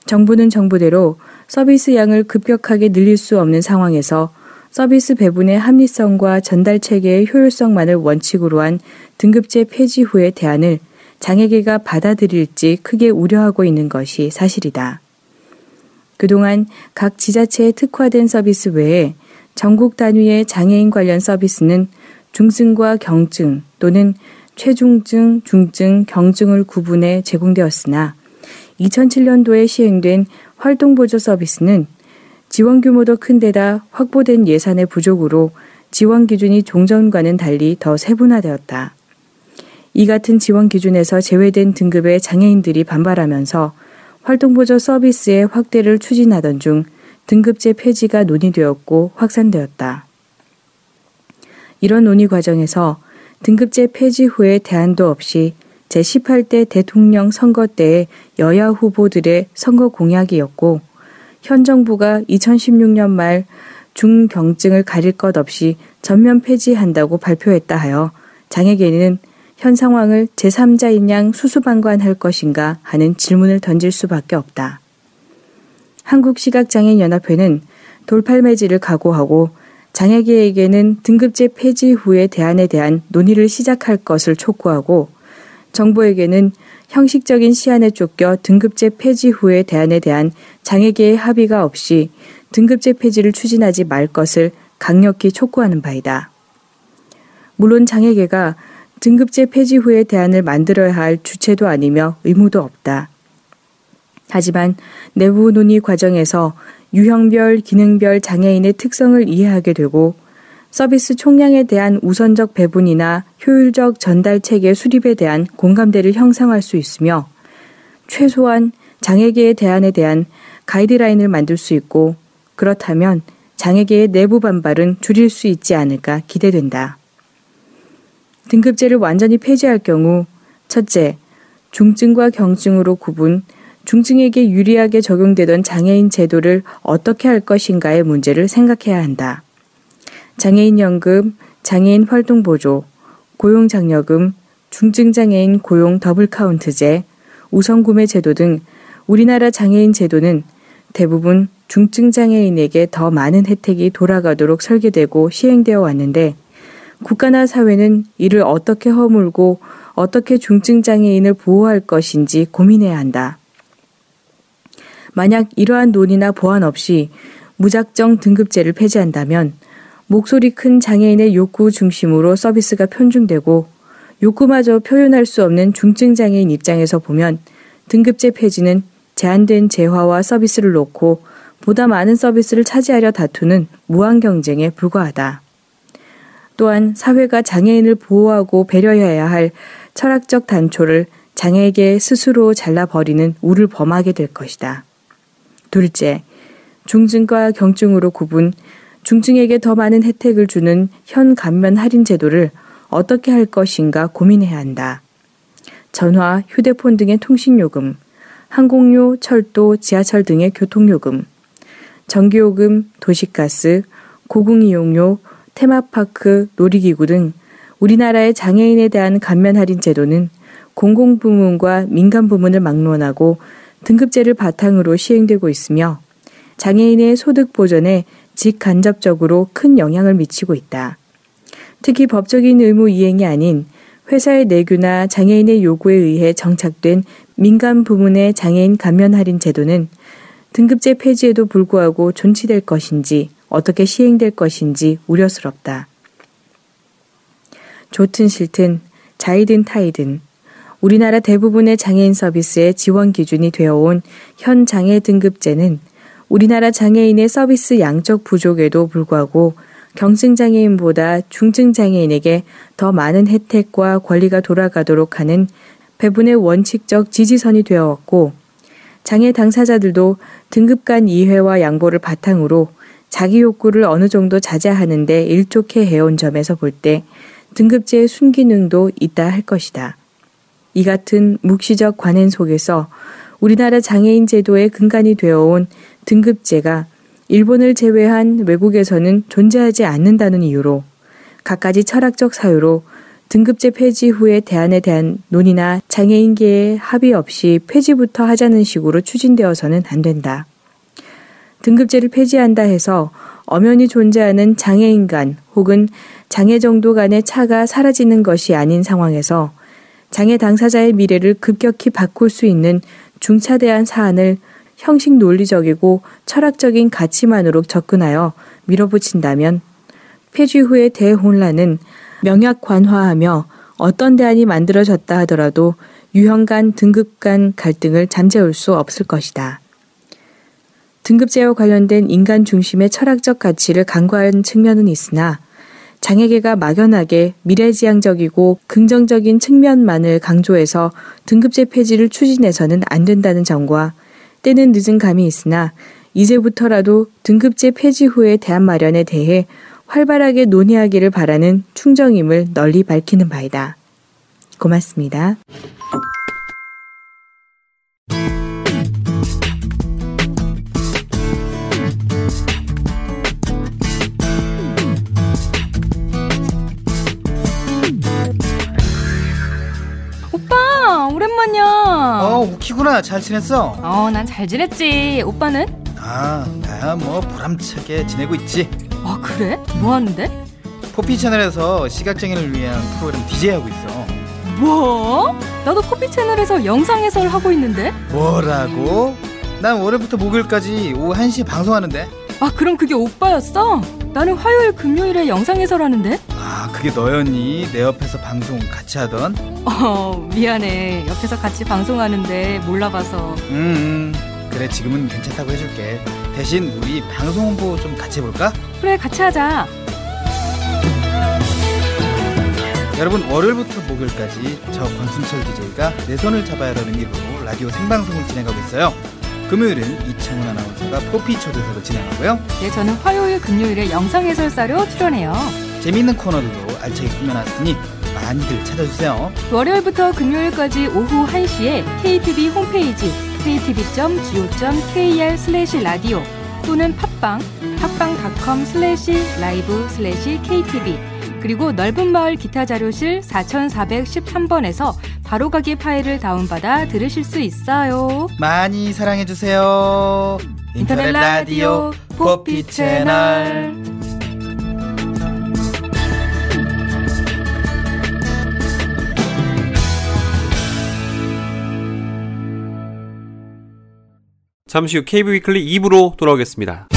K: 정부는 정부대로 서비스 양을 급격하게 늘릴 수 없는 상황에서 서비스 배분의 합리성과 전달 체계의 효율성만을 원칙으로 한 등급제 폐지 후의 대안을 장애계가 받아들일지 크게 우려하고 있는 것이 사실이다. 그동안 각 지자체에 특화된 서비스 외에 전국 단위의 장애인 관련 서비스는 중증과 경증 또는 최중증, 중증, 경증을 구분해 제공되었으나 2007년도에 시행된 활동보조 서비스는 지원 규모도 큰 데다 확보된 예산의 부족으로 지원 기준이 종전과는 달리 더 세분화되었다. 이 같은 지원 기준에서 제외된 등급의 장애인들이 반발하면서 활동보조 서비스의 확대를 추진하던 중 등급제 폐지가 논의되었고 확산되었다. 이런 논의 과정에서 등급제 폐지 후에 대안도 없이 제18대 대통령 선거 때의 여야 후보들의 선거 공약이었고 현 정부가 2016년 말 중경증을 가릴 것 없이 전면 폐지한다고 발표했다 하여 장애계는 현 상황을 제3자인 양 수수방관할 것인가 하는 질문을 던질 수밖에 없다. 한국시각장애인연합회는 돌팔매질을 각오하고 장애계에게는 등급제 폐지 후의 대안에 대한 논의를 시작할 것을 촉구하고 정부에게는 형식적인 시한에 쫓겨 등급제 폐지 후의 대안에 대한 장애계의 합의가 없이 등급제 폐지를 추진하지 말 것을 강력히 촉구하는 바이다. 물론 장애계가 등급제 폐지 후의 대안을 만들어야 할 주체도 아니며 의무도 없다. 하지만 내부 논의 과정에서 유형별, 기능별 장애인의 특성을 이해하게 되고 서비스 총량에 대한 우선적 배분이나 효율적 전달 체계 수립에 대한 공감대를 형성할 수 있으며 최소한 장애계의 대안에 대한 가이드라인을 만들 수 있고 그렇다면 장애계의 내부 반발은 줄일 수 있지 않을까 기대된다. 등급제를 완전히 폐지할 경우 첫째, 중증과 경증으로 구분, 중증에게 유리하게 적용되던 장애인 제도를 어떻게 할 것인가의 문제를 생각해야 한다. 장애인 연금, 장애인 활동 보조, 고용장려금, 중증장애인 고용 더블카운트제, 우선구매 제도 등 우리나라 장애인 제도는 대부분 중증장애인에게 더 많은 혜택이 돌아가도록 설계되고 시행되어 왔는데 국가나 사회는 이를 어떻게 허물고 어떻게 중증장애인을 보호할 것인지 고민해야 한다. 만약 이러한 논의나 보완 없이 무작정 등급제를 폐지한다면 목소리 큰 장애인의 욕구 중심으로 서비스가 편중되고 욕구마저 표현할 수 없는 중증 장애인 입장에서 보면 등급제 폐지는 제한된 재화와 서비스를 놓고 보다 많은 서비스를 차지하려 다투는 무한 경쟁에 불과하다. 또한 사회가 장애인을 보호하고 배려해야 할 철학적 단초를 장애에게 스스로 잘라버리는 우를 범하게 될 것이다. 둘째, 중증과 경증으로 구분, 중증에게 더 많은 혜택을 주는 현 감면 할인 제도를 어떻게 할 것인가 고민해야 한다. 전화, 휴대폰 등의 통신요금, 항공료, 철도, 지하철 등의 교통요금, 전기요금, 도시가스, 고궁이용료, 테마파크, 놀이기구 등 우리나라의 장애인에 대한 감면 할인 제도는 공공부문과 민간부문을 막론하고 등급제를 바탕으로 시행되고 있으며 장애인의 소득 보전에 직간접적으로 큰 영향을 미치고 있다. 특히 법적인 의무 이행이 아닌 회사의 내규나 장애인의 요구에 의해 정착된 민간 부문의 장애인 감면 할인 제도는 등급제 폐지에도 불구하고 존치될 것인지 어떻게 시행될 것인지 우려스럽다. 좋든 싫든 자이든 타이든 우리나라 대부분의 장애인 서비스의 지원 기준이 되어온 현 장애 등급제는 우리나라 장애인의 서비스 양적 부족에도 불구하고 경증 장애인보다 중증 장애인에게 더 많은 혜택과 권리가 돌아가도록 하는 배분의 원칙적 지지선이 되어왔고 장애 당사자들도 등급 간 이해와 양보를 바탕으로 자기 욕구를 어느 정도 자제하는데 일족해 해온 점에서 볼 때 등급제의 순기능도 있다 할 것이다. 이 같은 묵시적 관행 속에서 우리나라 장애인 제도의 근간이 되어온 등급제가 일본을 제외한 외국에서는 존재하지 않는다는 이유로 갖가지 철학적 사유로 등급제 폐지 후의 대안에 대한 논의나 장애인계의 합의 없이 폐지부터 하자는 식으로 추진되어서는 안 된다. 등급제를 폐지한다 해서 엄연히 존재하는 장애인 간 혹은 장애 정도 간의 차가 사라지는 것이 아닌 상황에서 장애 당사자의 미래를 급격히 바꿀 수 있는 중차대한 사안을 형식 논리적이고 철학적인 가치만으로 접근하여 밀어붙인다면 폐지 후의 대혼란은 명약관화하며 어떤 대안이 만들어졌다 하더라도 유형 간, 등급 간 갈등을 잠재울 수 없을 것이다. 등급제와 관련된 인간 중심의 철학적 가치를 간과한 측면은 있으나 장애계가 막연하게 미래지향적이고 긍정적인 측면만을 강조해서 등급제 폐지를 추진해서는 안 된다는 점과 때는 늦은 감이 있으나 이제부터라도 등급제 폐지 후의 대안 마련에 대해 활발하게 논의하기를 바라는 충정임을 널리 밝히는 바이다. 고맙습니다.
L: 오랜만이야.
G: 어, 오키구나. 잘 지냈어?
L: 어, 난 잘 지냈지. 오빠는?
G: 아, 나야 뭐 보람차게 지내고 있지.
L: 아, 그래? 뭐 하는데?
G: 포피 채널에서 시각장애인을 위한 프로그램 DJ 하고 있어.
L: 뭐? 나도 포피 채널에서 영상 해설 하고 있는데.
G: 뭐라고? 난 월요일부터 목요일까지 오후 1시에 방송하는데.
L: 아, 그럼 그게 오빠였어? 나는 화요일 금요일에 영상 해설하는데.
G: 아, 그게 너였니? 내 옆에서 방송 같이 하던?
L: 어, 미안해. 옆에서 같이 방송하는데 몰라봐서.
G: 음, 음. 그래, 지금은 괜찮다고 해줄게. 대신 우리 방송 홍보 좀 같이 해볼까?
L: 그래, 같이 하자.
G: 여러분, 월요일부터 목요일까지 저 권순철 DJ가 내 손을 잡아야라는 이름으로 라디오 생방송을 진행하고 있어요. 금요일은 이창훈 아나운서가 포피 초대석을 진행하고요.
L: 네, 저는 화요일, 금요일에 영상 해설사로 출연해요.
G: 재미있는 코너들도 알차게 꾸며놨으니 많이들 찾아주세요.
L: 월요일부터 금요일까지 오후 1시에 KTV 홈페이지 ktv.go.kr 슬래시 라디오 또는 팟빵 팟빵닷컴 슬래시 라이브 슬래시 KTV 그리고 넓은 마을 기타 자료실 4413번에서 바로가기 파일을 다운받아 들으실 수 있어요.
G: 많이 사랑해주세요. 인터넷 라디오 포피 채널.
A: 잠시 후 KB 위클리 2부로 돌아오겠습니다.